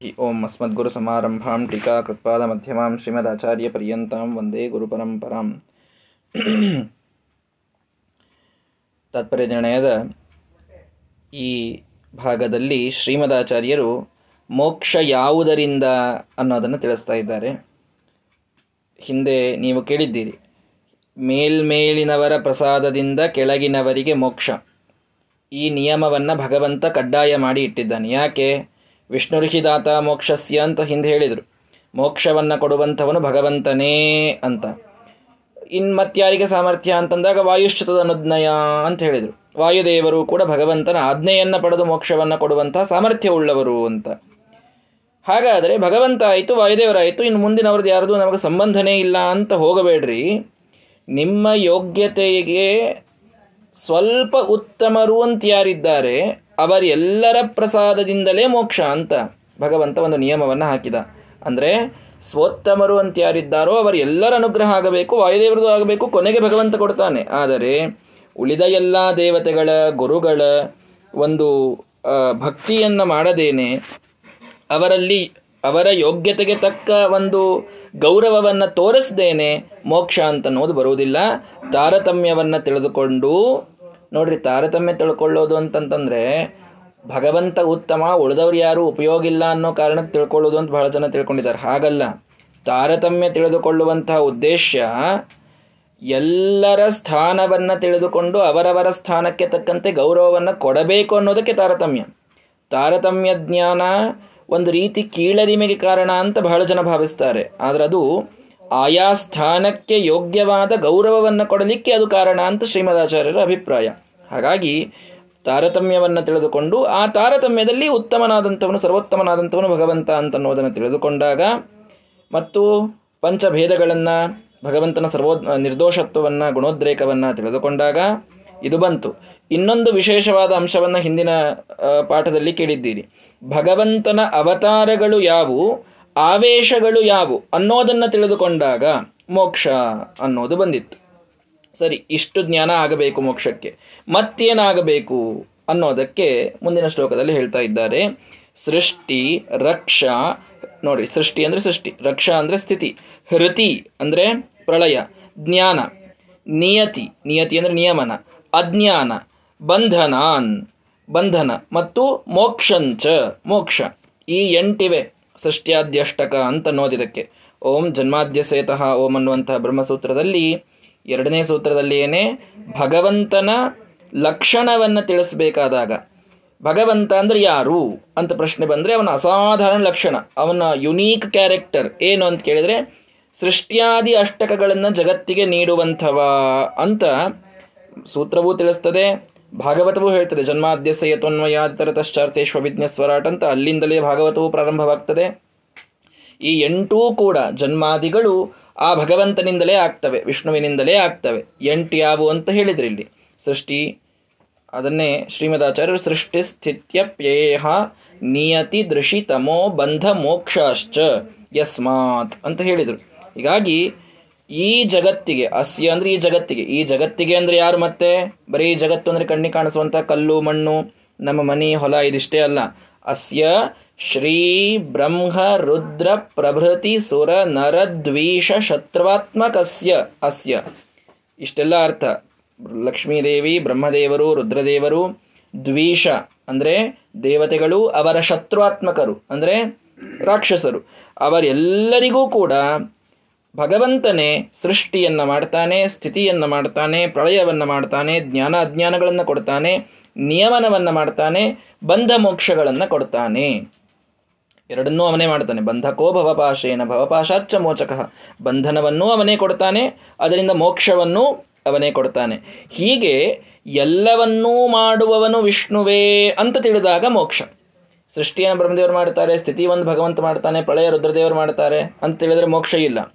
ಓಂ ಅಸ್ಮದ್ಗುರುಸಮಾರಂಭಾಂ ಟೀಕಾಕೃತ್ಪಾದಮಧ್ಯಮಾಂ ಶ್ರೀಮದಾಚಾರ್ಯಪರ್ಯಂತಾಂ ವಂದೇ ಗುರುಪರಂಪರಾಂ ತಾತ್ಪರ್ಯ ನಿರ್ಣಯದ ಈ ಭಾಗದಲ್ಲಿ ಶ್ರೀಮದಾಚಾರ್ಯರು ಮೋಕ್ಷ ಯಾವುದರಿಂದ ಅನ್ನೋದನ್ನು ತಿಳಿಸ್ತಾ ಇದ್ದಾರೆ. ಹಿಂದೆ ನೀವು ಕೇಳಿದ್ದೀರಿ, ಮೇಲ್ಮೇಲಿನವರ ಪ್ರಸಾದದಿಂದ ಕೆಳಗಿನವರಿಗೆ ಮೋಕ್ಷ. ಈ ನಿಯಮವನ್ನು ಭಗವಂತ ಕಡ್ಡಾಯ ಮಾಡಿ ಇಟ್ಟಿದ್ದಾನೆ. ಯಾಕೆ? ವಿಷ್ಣುರ್ಹಿದಾತ ಮೋಕ್ಷಸ್ಯ ಅಂತ ಹಿಂದೆ ಹೇಳಿದರು. ಮೋಕ್ಷವನ್ನು ಕೊಡುವಂಥವನು ಭಗವಂತನೇ ಅಂತ. ಇನ್ ಮತ್ಯಾರಿಗೆ ಸಾಮರ್ಥ್ಯ ಅಂತಂದಾಗ ವಾಯುಶ್ಚತದ ಅನುಜ್ಞಯ ಅಂತ ಹೇಳಿದರು. ವಾಯುದೇವರು ಕೂಡ ಭಗವಂತನ ಆಜ್ಞೆಯನ್ನು ಪಡೆದು ಮೋಕ್ಷವನ್ನು ಕೊಡುವಂತಹ ಸಾಮರ್ಥ್ಯ ಉಳ್ಳವರು ಅಂತ. ಹಾಗಾದರೆ ಭಗವಂತ ಆಯಿತು ವಾಯುದೇವರಾಯಿತು ಇನ್ನು ಮುಂದಿನವ್ರದ್ದು ಯಾರ್ದು ನಮಗೆ ಸಂಬಂಧನೇ ಇಲ್ಲ ಅಂತ ಹೋಗಬೇಡ್ರಿ. ನಿಮ್ಮ ಯೋಗ್ಯತೆಗೆ ಸ್ವಲ್ಪ ಉತ್ತಮರು ಅಂತ ಯಾರಿದ್ದಾರೆ ಅವರೆಲ್ಲರ ಪ್ರಸಾದದಿಂದಲೇ ಮೋಕ್ಷ ಅಂತ ಭಗವಂತ ಒಂದು ನಿಯಮವನ್ನು ಹಾಕಿದ. ಅಂದರೆ ಸ್ವೋತ್ತಮರು ಅಂತ ಯಾರಿದ್ದಾರೋ ಅವರೆಲ್ಲರ ಅನುಗ್ರಹ ಆಗಬೇಕು, ವಾಯುದೇವರದು ಆಗಬೇಕು, ಕೊನೆಗೆ ಭಗವಂತ ಕೊಡ್ತಾನೆ. ಆದರೆ ಉಳಿದ ಎಲ್ಲ ದೇವತೆಗಳ, ಗುರುಗಳ ಒಂದು ಭಕ್ತಿಯನ್ನು ಮಾಡದೇನೆ ಅವರಲ್ಲಿ ಅವರ ಯೋಗ್ಯತೆಗೆ ತಕ್ಕ ಒಂದು ಗೌರವವನ್ನು ತೋರಿಸ್ದೇನೆ ಮೋಕ್ಷ ಅಂತ ಅನ್ನೋದು ಬರುವುದಿಲ್ಲ. ತಾರತಮ್ಯವನ್ನು ತಿಳಿದುಕೊಂಡು ನೋಡ್ರಿ ತಾರತಮ್ಯ ತಿಳ್ಕೊಳ್ಳೋದು ಅಂತಂತಂದ್ರೆ, ಭಗವಂತ ಉತ್ತಮ, ಉಳಿದವ್ರು ಯಾರು ಉಪಯೋಗ ಇಲ್ಲ ಅನ್ನೋ ಕಾರಣಕ್ಕೆ ತಿಳ್ಕೊಳ್ಳೋದು ಅಂತ ಬಹಳ ಜನ ತಿಳ್ಕೊಂಡಿದ್ದಾರೆ. ಹಾಗಲ್ಲ. ತಾರತಮ್ಯ ತಿಳಿದುಕೊಳ್ಳುವಂತಹ ಉದ್ದೇಶ ಎಲ್ಲರ ಸ್ಥಾನವನ್ನು ತಿಳಿದುಕೊಂಡು ಅವರವರ ಸ್ಥಾನಕ್ಕೆ ತಕ್ಕಂತೆ ಗೌರವವನ್ನು ಕೊಡಬೇಕು ಅನ್ನೋದಕ್ಕೆ ತಾರತಮ್ಯ. ತಾರತಮ್ಯ ಜ್ಞಾನ ಒಂದು ರೀತಿ ಕೀಳರಿಮೆಗೆ ಕಾರಣ ಅಂತ ಬಹಳ ಜನ ಭಾವಿಸ್ತಾರೆ. ಆದರೆ ಅದು ಆಯಾ ಸ್ಥಾನಕ್ಕೆ ಯೋಗ್ಯವಾದ ಗೌರವವನ್ನು ಕೊಡಲಿಕ್ಕೆ ಅದು ಕಾರಣ ಅಂತ ಶ್ರೀಮದಾಚಾರ್ಯರ ಅಭಿಪ್ರಾಯ. ಹಾಗಾಗಿ ತಾರತಮ್ಯವನ್ನು ತಿಳಿದುಕೊಂಡು ಆ ತಾರತಮ್ಯದಲ್ಲಿ ಉತ್ತಮನಾದಂಥವನು, ಸರ್ವೋತ್ತಮನಾದಂಥವನು ಭಗವಂತ ಅಂತ ಅನ್ನೋದನ್ನು ತಿಳಿದುಕೊಂಡಾಗ ಮತ್ತು ಪಂಚಭೇದಗಳನ್ನು, ಭಗವಂತನ ಸರ್ವೋ, ನಿರ್ದೋಷತ್ವವನ್ನು, ಗುಣೋದ್ರೇಕವನ್ನು ತಿಳಿದುಕೊಂಡಾಗ ಇದು ಬಂತು. ಇನ್ನೊಂದು ವಿಶೇಷವಾದ ಅಂಶವನ್ನು ಹಿಂದಿನ ಪಾಠದಲ್ಲಿ ಕೇಳಿದ್ದೀರಿ. ಭಗವಂತನ ಅವತಾರಗಳು ಯಾವುವು, ಆವೇಶಗಳು ಯಾವು ಅನ್ನೋದನ್ನು ತಿಳಿದುಕೊಂಡಾಗ ಮೋಕ್ಷ ಅನ್ನೋದು ಬಂದಿತ್ತು. ಸರಿ, ಇಷ್ಟು ಜ್ಞಾನ ಆಗಬೇಕು ಮೋಕ್ಷಕ್ಕೆ. ಮತ್ತೇನಾಗಬೇಕು ಅನ್ನೋದಕ್ಕೆ ಮುಂದಿನ ಶ್ಲೋಕದಲ್ಲಿ ಹೇಳ್ತಾ ಇದ್ದಾರೆ. ಸೃಷ್ಟಿ, ರಕ್ಷಾ, ನೋಡಿ, ಸೃಷ್ಟಿ ಅಂದ್ರೆ ಸೃಷ್ಟಿ, ರಕ್ಷಾ ಅಂದ್ರೆ ಸ್ಥಿತಿ. ಹೃತಿ ಅಂದ್ರೆ ಪ್ರಳಯ. ಜ್ಞಾನ, ನಿಯತಿ ನಿಯತಿ ಅಂದ್ರೆ ನಿಯಮನ. ಅಜ್ಞಾನ, ಬಂಧನಾನ್, ಬಂಧನ ಮತ್ತು ಮೋಕ್ಷಂಚ, ಮೋಕ್ಷ. ಈ ಎಂಟಿವೆ ಸೃಷ್ಟ್ಯಾದ್ಯಷ್ಟಕ ಅಂತ ಅನ್ನೋದಿದಕ್ಕೆ. ಓಂ ಜನ್ಮಾದ್ಯ ಸೇತಃ ಓಂ ಅನ್ನುವಂತಹ ಬ್ರಹ್ಮಸೂತ್ರದಲ್ಲಿ ಎರಡನೇ ಸೂತ್ರದಲ್ಲಿ ಏನೇ? ಭಗವಂತನ ಲಕ್ಷಣವನ್ನು ತಿಳಿಸಬೇಕಾದಾಗ. ಭಗವಂತ ಅಂದ್ರೆ ಯಾರು? ಅಂತ ಪ್ರಶ್ನೆ ಬಂದರೆ ಅವನ ಅಸಾಧಾರಣ ಲಕ್ಷಣ. ಅವನ ಯುನೀಕ್ ಕ್ಯಾರೆಕ್ಟರ್ ಏನು ಅಂತ ಕೇಳಿದ್ರೆ, ಸೃಷ್ಟ್ಯಾದಿ ಅಷ್ಟಕಗಳನ್ನು ಜಗತ್ತಿಗೆ ನೀಡುವಂಥವ ಅಂತ ಸೂತ್ರವೂ ತಿಳಿಸ್ತದೆ, ಭಾಗವತವೂ ಹೇಳ್ತದೆ. ಜನ್ಮಾದ್ಯಸಯ ವಿಜ್ಞ ಸ್ವರಾಟ್ ಅಂತ ಅಲ್ಲಿಂದಲೇ ಭಾಗವತವೂ ಪ್ರಾರಂಭವಾಗ್ತದೆ. ಈ ಎಂಟೂ ಕೂಡ ಜನ್ಮಾದಿಗಳು ಆ ಭಗವಂತನಿಂದಲೇ ಆಗ್ತವೆ, ವಿಷ್ಣುವಿನಿಂದಲೇ ಆಗ್ತವೆ. ಎಂಟು ಯಾವು ಅಂತ ಹೇಳಿದ್ರಿ ಇಲ್ಲಿ. ಸೃಷ್ಟಿ, ಅದನ್ನೇ ಶ್ರೀಮದಾಚಾರ್ಯರು ಸೃಷ್ಟಿ ಸ್ಥಿತ್ಯಪ್ಯೇಹ ನಿಯತಿ ದೃಶಿ ತಮೋ ಬಂಧ ಮೋಕ್ಷಾಶ್ಚ ಯಸ್ಮಾತ್ ಅಂತ ಹೇಳಿದರು. ಹೀಗಾಗಿ ಈ ಜಗತ್ತಿಗೆ, ಅಸ್ಯ ಅಂದ್ರೆ ಈ ಜಗತ್ತಿಗೆ ಈ ಜಗತ್ತಿಗೆ ಅಂದ್ರೆ ಯಾರು ಮತ್ತೆ? ಬರೀ ಜಗತ್ತು ಅಂದ್ರೆ ಕಣ್ಣಿ ಕಾಣಿಸುವಂತ ಕಲ್ಲು, ಮಣ್ಣು, ನಮ್ಮ ಮನೆ, ಹೊಲ ಇದಿಷ್ಟೇ ಅಲ್ಲ. ಅಸ್ಯ ಶ್ರೀ ಬ್ರಹ್ಮ ರುದ್ರ ಪ್ರಭೃತಿ ಸುರ ನರದ್ವೀಷ ಶತ್ರುವಾತ್ಮಕಸ್ಯ ಅಸ್ಯ. ಇಷ್ಟೆಲ್ಲ ಅರ್ಥ. ಲಕ್ಷ್ಮೀದೇವಿ, ಬ್ರಹ್ಮದೇವರು, ರುದ್ರದೇವರು, ದ್ವೀಷ ಅಂದರೆ ದೇವತೆಗಳು, ಅವರ ಶತ್ರುವಾತ್ಮಕರು ಅಂದರೆ ರಾಕ್ಷಸರು. ಅವರೆಲ್ಲರಿಗೂ ಕೂಡ ಭಗವಂತನೇ ಸೃಷ್ಟಿಯನ್ನು ಮಾಡ್ತಾನೆ, ಸ್ಥಿತಿಯನ್ನು ಮಾಡ್ತಾನೆ, ಪ್ರಳಯವನ್ನು ಮಾಡ್ತಾನೆ ಜ್ಞಾನ ಅಜ್ಞಾನಗಳನ್ನು ಕೊಡ್ತಾನೆ, ನಿಯಮನವನ್ನು ಮಾಡ್ತಾನೆ ಬಂಧ ಮೋಕ್ಷಗಳನ್ನು ಕೊಡ್ತಾನೆ. ಎರಡನ್ನೂ ಅವನೇ ಮಾಡ್ತಾನೆ ಬಂಧಕೋ ಭವಪಾಶೇನ ಭವಪಾಶಾಚ್ಚ ಮೋಚಕ. ಬಂಧನವನ್ನೂ ಅವನೇ ಕೊಡ್ತಾನೆ, ಅದರಿಂದ ಮೋಕ್ಷವನ್ನೂ ಅವನೇ ಕೊಡ್ತಾನೆ. ಹೀಗೆ ಎಲ್ಲವನ್ನೂ ಮಾಡುವವನು ವಿಷ್ಣುವೇ ಅಂತ ತಿಳಿದಾಗ ಮೋಕ್ಷ. ಸೃಷ್ಟಿಯನ್ನು ಬ್ರಹ್ಮದೇವರು ಮಾಡ್ತಾರೆ ಸ್ಥಿತಿ ಒಂದು ಭಗವಂತ ಮಾಡ್ತಾನೆ ಪ್ರಳಯ ರುದ್ರದೇವರು ಮಾಡ್ತಾರೆ ಅಂತ ತಿಳಿದ್ರೆ ಮೋಕ್ಷ ಇಲ್ಲ.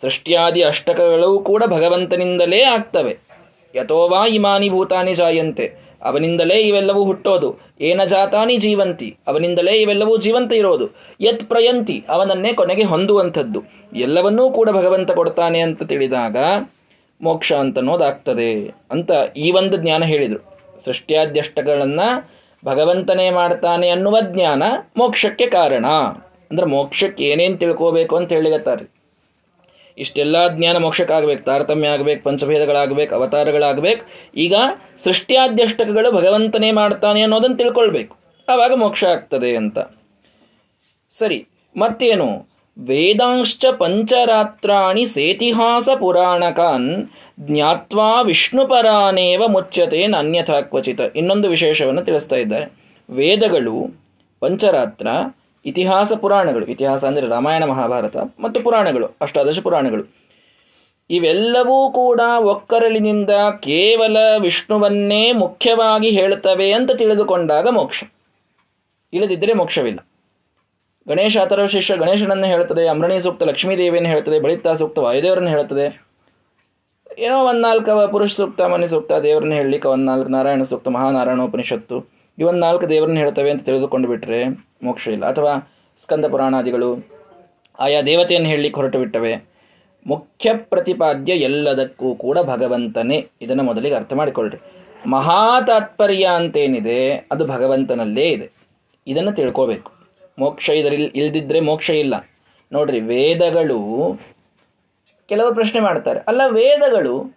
ಸೃಷ್ಟಿಯಾದಿ ಅಷ್ಟಕಗಳು ಕೂಡ ಭಗವಂತನಿಂದಲೇ ಆಗ್ತವೆ. ಯಥೋವಾ ಇಮಾನಿ ಭೂತಾನಿ ಜಾಯಂತೆ. ಅವನಿಂದಲೇ ಇವೆಲ್ಲವೂ ಹುಟ್ಟೋದು. ಏನ ಜಾತಾನಿ ಜೀವಂತಿ. ಅವನಿಂದಲೇ ಇವೆಲ್ಲವೂ ಜೀವಂತ ಇರೋದು. ಯತ್ ಪ್ರಯಂತಿ, ಅವನನ್ನೇ ಕೊನೆಗೆ ಹೊಂದುವಂಥದ್ದು. ಎಲ್ಲವನ್ನೂ ಕೂಡ ಭಗವಂತ ಕೊಡ್ತಾನೆ ಅಂತ ತಿಳಿದಾಗ ಮೋಕ್ಷ ಅಂತ ಅನ್ನೋದಾಗ್ತದೆ ಅಂತ ಈ ಒಂದು ಜ್ಞಾನ ಹೇಳಿದರು. ಸೃಷ್ಟ್ಯಾದ್ಯಷ್ಟಗಳನ್ನು ಭಗವಂತನೇ ಮಾಡ್ತಾನೆ ಅನ್ನುವ ಜ್ಞಾನ ಮೋಕ್ಷಕ್ಕೆ ಕಾರಣ. ಅಂದ್ರೆ ಮೋಕ್ಷಕ್ಕೆ ಏನೇನು ತಿಳ್ಕೋಬೇಕು ಅಂತ ಹೇಳಿಗತ್ತಾರೆ ಇಷ್ಟೆಲ್ಲ ಜ್ಞಾನ ಮೋಕ್ಷಕ್ಕಾಗಬೇಕು, ತಾರತಮ್ಯ ಆಗಬೇಕು, ಪಂಚಭೇದಗಳಾಗಬೇಕು, ಅವತಾರಗಳಾಗಬೇಕು, ಈಗ ಸೃಷ್ಟಿಯಾದ್ಯಷ್ಟಕಗಳು ಭಗವಂತನೇ ಮಾಡ್ತಾನೆ ಅನ್ನೋದನ್ನು ತಿಳ್ಕೊಳ್ಬೇಕು. ಆವಾಗ ಮೋಕ್ಷ ಆಗ್ತದೆ ಅಂತ. ಸರಿ, ಮತ್ತೇನು? ವೇದಾಂಶ್ಚ ಪಂಚರಾತ್ರಾಣಿ ಸೇತಿಹಾಸ ಪುರಾಣಕಾನ್ ಜ್ಞಾತ್ವಾ ವಿಷ್ಣುಪರಾನೇವ ಮುಚ್ಚತೆ ನಾನ್ಯಥಾ ಕ್ವಚಿತ. ಇನ್ನೊಂದು ವಿಶೇಷವನ್ನು ತಿಳಿಸ್ತಾ ಇದ್ದಾರೆ. ವೇದಗಳು ಪಂಚರಾತ್ರ ಇತಿಹಾಸ ಪುರಾಣಗಳು, ಇತಿಹಾಸ ಅಂದರೆ ರಾಮಾಯಣ, ಮಹಾಭಾರತ ಮತ್ತು ಪುರಾಣಗಳು, ಅಷ್ಟಾದಶ ಪುರಾಣಗಳು. ಇವೆಲ್ಲವೂ ಕೂಡ ಒಕ್ಕರಲಿನಿಂದ ಕೇವಲ ವಿಷ್ಣುವನ್ನೇ ಮುಖ್ಯವಾಗಿ ಹೇಳುತ್ತವೆ ಅಂತ ತಿಳಿದುಕೊಂಡಾಗ ಮೋಕ್ಷ. ಇಲ್ಲದಿದ್ದರೆ ಮೋಕ್ಷವಿಲ್ಲ. ಗಣೇಶ ಅಥರ್ವ ಶಿಷ್ಯ ಗಣೇಶನನ್ನು ಹೇಳುತ್ತದೆ, ಅಮೃಣಿ ಸೂಕ್ತ ಲಕ್ಷ್ಮೀದೇವಿಯನ್ನು ಹೇಳುತ್ತದೆ ಬಳಿತ ಸೂಕ್ತ ವಾಯುದೇವರನ್ನು ಹೇಳುತ್ತದೆ. ಏನೋ ನಾಲ್ಕು ಪುರುಷ ಸೂಕ್ತ, ಮನೆ ಸೂಕ್ತ, ದೇವರನ್ನ ಹೇಳಲಿಕ್ಕೆ ನಾಲ್ಕು ನಾರಾಯಣ ಸೂಕ್ತ ಮಹಾನಾರಾಯಣ ಉಪನಿಷತ್ತು ಇವನ್ ನಾಲ್ಕು ದೇವರನ್ನ ಹೇಳ್ತವೆ ಅಂತ ತಿಳಿದುಕೊಂಡು ಬಿಟ್ಟರೆ ಮೋಕ್ಷ ಇಲ್ಲ. ಅಥವಾ ಸ್ಕಂದ ಪುರಾಣಾದಿಗಳು ಆಯಾ ದೇವತೆಯನ್ನು ಹೇಳಲಿಕ್ಕೆ ಹೊರಟು ಬಿಟ್ಟವೆ. ಮುಖ್ಯ ಪ್ರತಿಪಾದ್ಯ ಎಲ್ಲದಕ್ಕೂ ಕೂಡ ಭಗವಂತನೇ. ಇದನ್ನು ಮೊದಲಿಗೆ ಅರ್ಥ ಮಾಡಿಕೊಳ್ಳ್ರಿ ಮಹಾ ತಾತ್ಪರ್ಯ ಅಂತೇನಿದೆ, ಅದು ಭಗವಂತನಲ್ಲೇ ಇದೆ. ಇದನ್ನು ತಿಳ್ಕೋಬೇಕು. ಮೋಕ್ಷ ಇದರಲ್ಲಿ ಇಲ್ದಿದ್ರೆ ಮೋಕ್ಷ ಇಲ್ಲ. ನೋಡ್ರಿ, ವೇದಗಳು ಕೆಲವು ಪ್ರಶ್ನೆ ಮಾಡ್ತಾರೆ. ಅಲ್ಲ, ವೇದಗಳು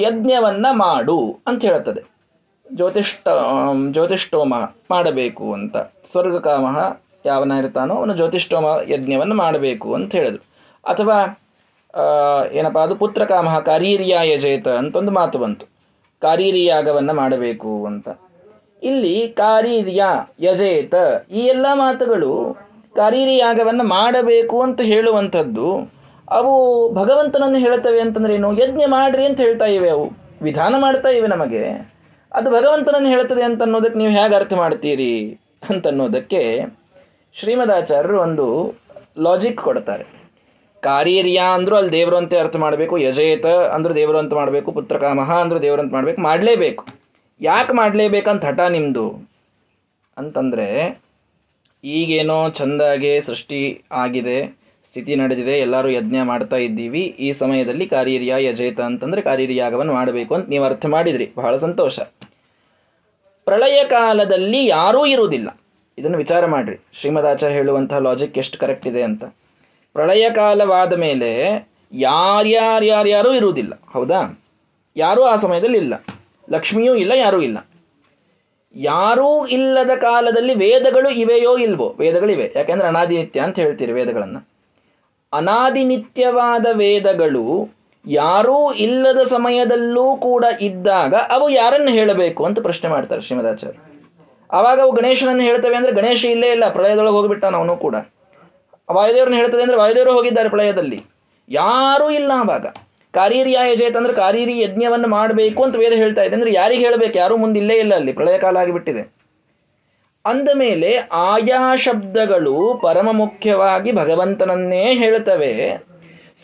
ಯಜ್ಞವನ್ನ ಮಾಡು ಅಂತ ಹೇಳ್ತದೆ ಜ್ಯೋತಿಷ್ಠ ಜ್ಯೋತಿಷ್ಠೋಮ ಮಾಡಬೇಕು ಅಂತ. ಸ್ವರ್ಗಕಾಮ ಯಾವನ ಇರ್ತಾನೋ ಅವನು ಜ್ಯೋತಿಷ್ಠೋಮ ಯಜ್ಞವನ್ನು ಮಾಡಬೇಕು ಅಂತ ಹೇಳಿದ್ರು. ಅಥವಾ ಏನಪ್ಪ ಅದು ಪುತ್ರಕಾಮ ಕಾರೀರಿಯ ಯಜೇತ ಅಂತ ಒಂದು ಮಾತು ಬಂತು. ಕಾರೀರಿಯಾಗವನ್ನು ಮಾಡಬೇಕು ಅಂತ. ಇಲ್ಲಿ ಕಾರೀರ್ಯ, ಯಜೇತ ಈ ಎಲ್ಲ ಮಾತುಗಳು ಕಾರೀರಿಯಾಗವನ್ನು ಮಾಡಬೇಕು ಅಂತ ಹೇಳುವಂಥದ್ದು ಅವು ಭಗವಂತನನ್ನು ಹೇಳ್ತವೆ ಅಂತಂದ್ರೆ ಏನು? ಯಜ್ಞ ಮಾಡ್ರಿ ಅಂತ ಹೇಳ್ತಾ ಇವೆ ಅವು. ವಿಧಾನ ಮಾಡ್ತಾ ಇವೆ ನಮಗೆ. ಅದು ಭಗವಂತನನ್ನು ಹೇಳ್ತದೆ ಅಂತ ಅನ್ನೋದಕ್ಕೆ ನೀವು ಹೇಗೆ ಅರ್ಥ ಮಾಡ್ತೀರಿ ಅಂತನ್ನೋದಕ್ಕೆ ಶ್ರೀಮದಾಚಾರ್ಯರು ಒಂದು ಲಾಜಿಕ್ ಕೊಡ್ತಾರೆ. ಕಾರ್ಯರ್ಯ ಅಂದ್ರೂ ಅಲ್ಲಿ ದೇವರು ಅಂತ ಅರ್ಥ ಮಾಡಬೇಕು, ಯಜೇತ ಅಂದ್ರೂ ದೇವರು ಅಂತ ಮಾಡಬೇಕು, ಪುತ್ರಕಾಮಹ ಅಂದ್ರೂ ದೇವರು ಅಂತ ಮಾಡಬೇಕು, ಮಾಡಲೇಬೇಕು. ಯಾಕೆ ಮಾಡಲೇಬೇಕಂತ ಹಠ ನಿಮ್ಮದು ಅಂತಂದರೆ ಈಗೇನೋ ಚಂದಾಗೆ ಸೃಷ್ಟಿ ಆಗಿದೆ, ಸ್ಥಿತಿ ನಡೆದಿದೆ, ಎಲ್ಲರೂ ಯಜ್ಞ ಮಾಡ್ತಾ ಇದ್ದೀವಿ, ಈ ಸಮಯದಲ್ಲಿ ಕಾರ್ಯರ್ಯ, ಯಜೇತ ಅಂತಂದ್ರೆ ಕಾರ್ಯರ್ಯಾಗವನ್ನು ಮಾಡಬೇಕು ಅಂತ ನೀವು ಅರ್ಥ ಮಾಡಿದ್ರಿ. ಬಹಳ ಸಂತೋಷ. ಪ್ರಳಯ ಕಾಲದಲ್ಲಿ ಯಾರೂ ಇರುವುದಿಲ್ಲ. ಇದನ್ನು ವಿಚಾರ ಮಾಡ್ರಿ. ಶ್ರೀಮದಾಚಾರ್ಯ ಹೇಳುವಂತಹ ಲಾಜಿಕ್ ಎಷ್ಟು ಕರೆಕ್ಟ್ ಇದೆ ಅಂತ. ಪ್ರಳಯ ಕಾಲವಾದ ಮೇಲೆ ಯಾರ್ಯಾರ್ಯಾರ್ಯಾರೂ ಇರುವುದಿಲ್ಲ. ಹೌದಾ? ಯಾರೂ ಆ ಸಮಯದಲ್ಲಿ ಇಲ್ಲ. ಲಕ್ಷ್ಮಿಯೂ ಇಲ್ಲ, ಯಾರೂ ಇಲ್ಲ. ಯಾರೂ ಇಲ್ಲದ ಕಾಲದಲ್ಲಿ ವೇದಗಳು ಇವೆಯೋ ಇಲ್ವೋ? ವೇದಗಳಿವೆ ಯಾಕೆಂದ್ರೆ ಅನಾದಿನಿತ್ಯ ಅಂತ ಹೇಳ್ತೀರಿ ವೇದಗಳನ್ನು. ಅನಾದಿನಿತ್ಯವಾದ ವೇದಗಳು ಯಾರೂ ಇಲ್ಲದ ಸಮಯದಲ್ಲೂ ಕೂಡ ಇದ್ದಾಗ ಅವು ಯಾರನ್ನು ಹೇಳಬೇಕು ಅಂತ ಪ್ರಶ್ನೆ ಮಾಡ್ತಾರೆ ಶ್ರೀಮದಾಚಾರ್ಯ. ಅವಾಗ ಅವು ಗಣೇಶನನ್ನು ಹೇಳ್ತವೆ ಅಂದ್ರೆ ಗಣೇಶ ಇಲ್ಲೇ ಇಲ್ಲ, ಪ್ರಳಯದೊಳಗೆ ಹೋಗಿಬಿಟ್ಟಾನ ಅವನು ಕೂಡ. ವಾಯುದೇವ್ರನ್ನ ಹೇಳ್ತದೆ ಅಂದ್ರೆ ವಾಯುದೇವರು ಹೋಗಿದ್ದಾರೆ ಪ್ರಳಯದಲ್ಲಿ. ಯಾರೂ ಇಲ್ಲ ಅವಾಗ. ಕಾರೀರಿ ಯಜೇತ್ ಅಂದ್ರೆ ಕಾರೀರಿ ಯಜ್ಞವನ್ನು ಮಾಡಬೇಕು ಅಂತ ವೇದ ಹೇಳ್ತಾ ಇದೆ ಅಂದ್ರೆ ಯಾರಿಗೆ ಹೇಳಬೇಕು? ಯಾರೂ ಮುಂದೆ ಇಲ್ಲೇ ಇಲ್ಲ ಅಲ್ಲಿ, ಪ್ರಳಯ ಕಾಲ ಆಗಿಬಿಟ್ಟಿದೆ. ಅಂದ ಮೇಲೆ ಆಯಾ ಶಬ್ದಗಳು ಪರಮ ಮುಖ್ಯವಾಗಿ ಭಗವಂತನನ್ನೇ ಹೇಳ್ತವೆ.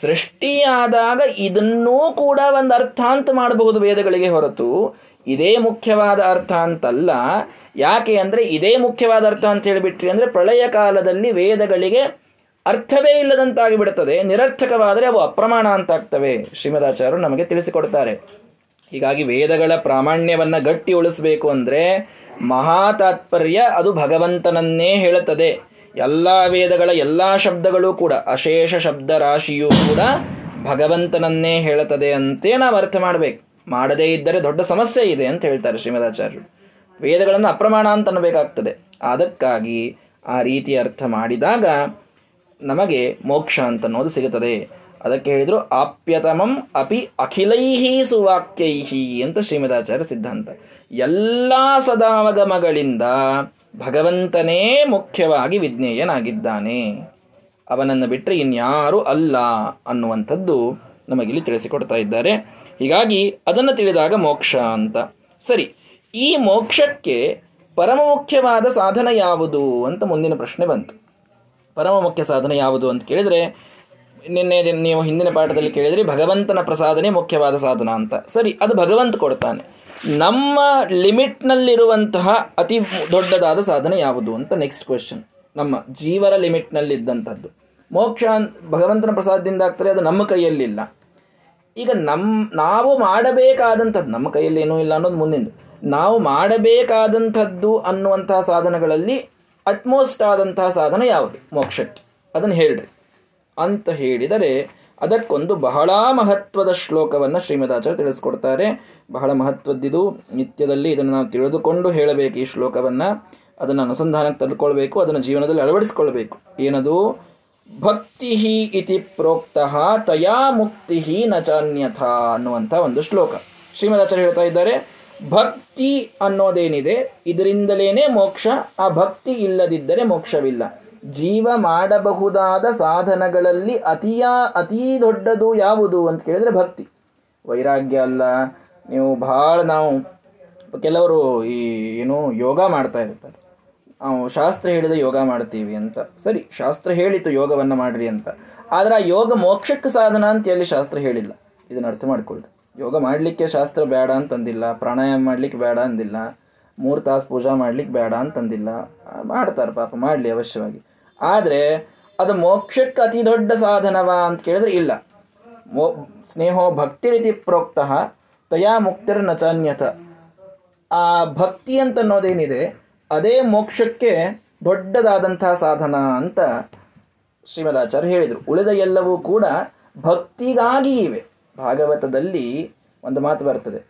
ಸೃಷ್ಟಿಯಾದಾಗ ಇದನ್ನೂ ಕೂಡ ಒಂದು ಅರ್ಥ ಅಂತ ಮಾಡಬಹುದು ವೇದಗಳಿಗೆ ಹೊರತು. ಇದೇ ಮುಖ್ಯವಾದ ಅರ್ಥ ಅಂತಲ್ಲ. ಯಾಕೆ ಅಂದ್ರೆ ಇದೇ ಮುಖ್ಯವಾದ ಅರ್ಥ ಅಂತ ಹೇಳಿಬಿಟ್ರಿ ಅಂದ್ರೆ ಪ್ರಳಯ ಕಾಲದಲ್ಲಿ ವೇದಗಳಿಗೆ ಅರ್ಥವೇ ಇಲ್ಲದಂತಾಗಿ ಬಿಡುತ್ತದೆ ನಿರರ್ಥಕವಾದರೆ ಅವು ಅಪ್ರಮಾಣ ಅಂತಾಗ್ತವೆ. ಶ್ರೀಮದಾಚಾರ್ಯರು ನಮಗೆ ತಿಳಿಸಿಕೊಡ್ತಾರೆ. ಹೀಗಾಗಿ ವೇದಗಳ ಪ್ರಾಮಾಣ್ಯವನ್ನ ಗಟ್ಟಿ ಉಳಿಸಬೇಕು ಅಂದ್ರೆ ಮಹಾತಾತ್ಪರ್ಯ ಅದು ಭಗವಂತನನ್ನೇ ಹೇಳುತ್ತದೆ. ಎಲ್ಲ ವೇದಗಳ ಎಲ್ಲ ಶಬ್ದಗಳು ಕೂಡ, ಅಶೇಷ ಶಬ್ದ ರಾಶಿಯೂ ಕೂಡ ಭಗವಂತನನ್ನೇ ಹೇಳುತ್ತದೆ ಅಂತೇ ನಾವು ಅರ್ಥ ಮಾಡಬೇಕು. ಮಾಡದೇ ಇದ್ದರೆ ದೊಡ್ಡ ಸಮಸ್ಯೆ ಇದೆ ಅಂತ ಹೇಳ್ತಾರೆ ಶ್ರೀಮದಾಚಾರ್ಯರು. ವೇದಗಳನ್ನು ಅಪ್ರಮಾಣ ಅಂತ ಅನ್ನಬೇಕಾಗ್ತದೆ. ಅದಕ್ಕಾಗಿ ಆ ರೀತಿ ಅರ್ಥ ಮಾಡಿದಾಗ ನಮಗೆ ಮೋಕ್ಷ ಅಂತ ಅನ್ನೋದು ಸಿಗುತ್ತದೆ. ಅದಕ್ಕೆ ಹೇಳಿದ್ರು, ಆಪ್ಯತಮಂ ಅಪಿ ಅಖಿಲೈಹಿ ಸುವಾಕ್ಯೈಹಿ ಅಂತ ಶ್ರೀಮದಾಚಾರ್ಯ ಸಿದ್ಧಾಂತ. ಎಲ್ಲ ಸದಾವಗಮಗಳಿಂದ ಭಗವಂತನೇ ಮುಖ್ಯವಾಗಿ ವಿಜ್ಞೇಯನಾಗಿದ್ದಾನೆ. ಅವನನ್ನು ಬಿಟ್ಟರೆ ಇನ್ಯಾರೂ ಅಲ್ಲ ಅನ್ನುವಂಥದ್ದು ನಮಗಿಲ್ಲಿ ತಿಳಿಸಿಕೊಡ್ತಾ ಇದ್ದಾರೆ. ಹೀಗಾಗಿ ಅದನ್ನು ತಿಳಿದಾಗ ಮೋಕ್ಷ ಅಂತ. ಸರಿ, ಈ ಮೋಕ್ಷಕ್ಕೆ ಪರಮ ಮುಖ್ಯವಾದ ಸಾಧನ ಯಾವುದು ಅಂತ ಮುಂದಿನ ಪ್ರಶ್ನೆ ಬಂತು. ಪರಮ ಮುಖ್ಯ ಸಾಧನ ಯಾವುದು ಅಂತ ಕೇಳಿದರೆ, ನಿನ್ನೆ ನೀವು ಹಿಂದಿನ ಪಾಠದಲ್ಲಿ ಕೇಳಿದರೆ, ಭಗವಂತನ ಪ್ರಸಾದನೆ ಮುಖ್ಯವಾದ ಸಾಧನ ಅಂತ. ಸರಿ, ಅದು ಭಗವಂತ ಕೊಡ್ತಾನೆ. ನಮ್ಮ ಲಿಮಿಟ್ನಲ್ಲಿರುವಂತಹ ಅತಿ ದೊಡ್ಡದಾದ ಸಾಧನೆ ಯಾವುದು ಅಂತ ನೆಕ್ಸ್ಟ್ ಕ್ವೆಶನ್ ನಮ್ಮ ಜೀವರ ಲಿಮಿಟ್ನಲ್ಲಿದ್ದಂಥದ್ದು. ಮೋಕ್ಷ ಭಗವಂತನ ಪ್ರಸಾದದಿಂದ ಆಗ್ತಾರೆ ಅದು ನಮ್ಮ ಕೈಯಲ್ಲಿಲ್ಲ. ಈಗ ನಮ್ಮ ನಾವು ಮಾಡಬೇಕಾದಂಥದ್ದು, ನಮ್ಮ ಕೈಯಲ್ಲಿ ಏನೂ ಇಲ್ಲ ಅನ್ನೋದು ಮುಂದಿಂದು ನಾವು ಮಾಡಬೇಕಾದಂಥದ್ದು ಅನ್ನುವಂತಹ ಸಾಧನಗಳಲ್ಲಿ ಅಟ್ಮೋಸ್ಟ್ ಆದಂತಹ ಸಾಧನ ಯಾವುದು? ಮೋಕ್ಷಕ್ಕೆ. ಅದನ್ನು ಹೇಳ್ರಿ. ಅಂತ ಹೇಳಿದರೆ ಅದಕ್ಕೊಂದು ಬಹಳ ಮಹತ್ವದ ಶ್ಲೋಕವನ್ನು ಶ್ರೀಮದಾಚಾರ್ಯ ತಿಳಿಸ್ಕೊಡ್ತಾರೆ. ಬಹಳ ಮಹತ್ವದ್ದಿದು. ನಿತ್ಯದಲ್ಲಿ ಇದನ್ನು ನಾವು ತಿಳಿದುಕೊಂಡು ಹೇಳಬೇಕು ಈ ಶ್ಲೋಕವನ್ನು. ಅದನ್ನು ಅನುಸಂಧಾನಕ್ಕೆ ತಂದುಕೊಳ್ಬೇಕು ಅದನ್ನು ಜೀವನದಲ್ಲಿ ಅಳವಡಿಸಿಕೊಳ್ಬೇಕು. ಏನದು? ಭಕ್ತಿ ಇತಿ ಪ್ರೋಕ್ತಃ ತಯಾ ಮುಕ್ತಿ ನಚಾನ್ಯಥ ಚಾನ್ಯಥ ಅನ್ನುವಂಥ ಒಂದು ಶ್ಲೋಕ. ಶ್ರೀಮದಾಚಾರ್ಯ ಹೇಳ್ತಾ ಇದ್ದಾರೆ, ಭಕ್ತಿ ಅನ್ನೋದೇನಿದೆ, ಇದರಿಂದಲೇನೆ ಮೋಕ್ಷ, ಆ ಭಕ್ತಿ ಇಲ್ಲದಿದ್ದರೆ ಮೋಕ್ಷವಿಲ್ಲ. ಜೀವ ಮಾಡಬಹುದಾದ ಸಾಧನಗಳಲ್ಲಿ ಅತಿಯ, ಅತೀ ದೊಡ್ಡದು ಯಾವುದು ಅಂತ ಕೇಳಿದ್ರೆ ಭಕ್ತಿ. ವೈರಾಗ್ಯ ಅಲ್ಲ. ನೀವು ಬಹಳ ನಾವು ಕೆಲವರು ಈ ಏನು ಯೋಗ ಮಾಡ್ತಾ ಇರ್ತಾರೆ. ನಾವು ಶಾಸ್ತ್ರ ಹೇಳಿದ ಯೋಗ ಮಾಡ್ತೀವಿ ಅಂತ. ಸರಿ, ಶಾಸ್ತ್ರ ಹೇಳಿತು ಯೋಗವನ್ನು ಮಾಡ್ರಿ ಅಂತ. ಆದ್ರೆ ಆ ಯೋಗ ಮೋಕ್ಷಕ್ಕೆ ಸಾಧನ ಅಂತ ಹೇಳಿ ಶಾಸ್ತ್ರ ಹೇಳಿಲ್ಲ. ಇದನ್ನ ಅರ್ಥ ಮಾಡ್ಕೊಳ್ಳಿ ಯೋಗ ಮಾಡಲಿಕ್ಕೆ ಶಾಸ್ತ್ರ ಬೇಡ ಅಂತಂದಿಲ್ಲ. ಪ್ರಾಣಾಯಾಮ ಮಾಡ್ಲಿಕ್ಕೆ ಬೇಡ ಅಂದಿಲ್ಲ. ಮೂರು ತಾಸು ಪೂಜಾ ಮಾಡ್ಲಿಕ್ಕೆ ಬೇಡ ಅಂತಂದಿಲ್ಲ. ಮಾಡ್ತಾರೆ ಪಾಪ, ಮಾಡಲಿ ಅವಶ್ಯವಾಗಿ. ಆದರೆ, ಅದು ಮೋಕ್ಷಕ್ಕೆ ಅತಿ ದೊಡ್ಡ ಸಾಧನವಾ ಅಂತ ಕೇಳಿದ್ರೆ ಇಲ್ಲ. ಮೋ, ಸ್ನೇಹೋ ಭಕ್ತಿ ರೀತಿ ಪ್ರೋಕ್ತ ತಯಾ ಮುಕ್ತಿರ್ ನಚಾನ್ಯತ ಆ ಭಕ್ತಿ ಅಂತ ಅನ್ನೋದೇನಿದೆ, ಅದೇ ಮೋಕ್ಷಕ್ಕೆ ದೊಡ್ಡದಾದಂಥ ಸಾಧನ ಅಂತ ಶ್ರೀಮದಾಚಾರ್ಯ ಹೇಳಿದರು. ಉಳಿದ ಎಲ್ಲವೂ ಕೂಡ ಭಕ್ತಿಗಾಗಿ ಇವೆ. ಭಾಗವತದಲ್ಲಿ ಒಂದು ಮಾತು ಬರ್ತದೆ.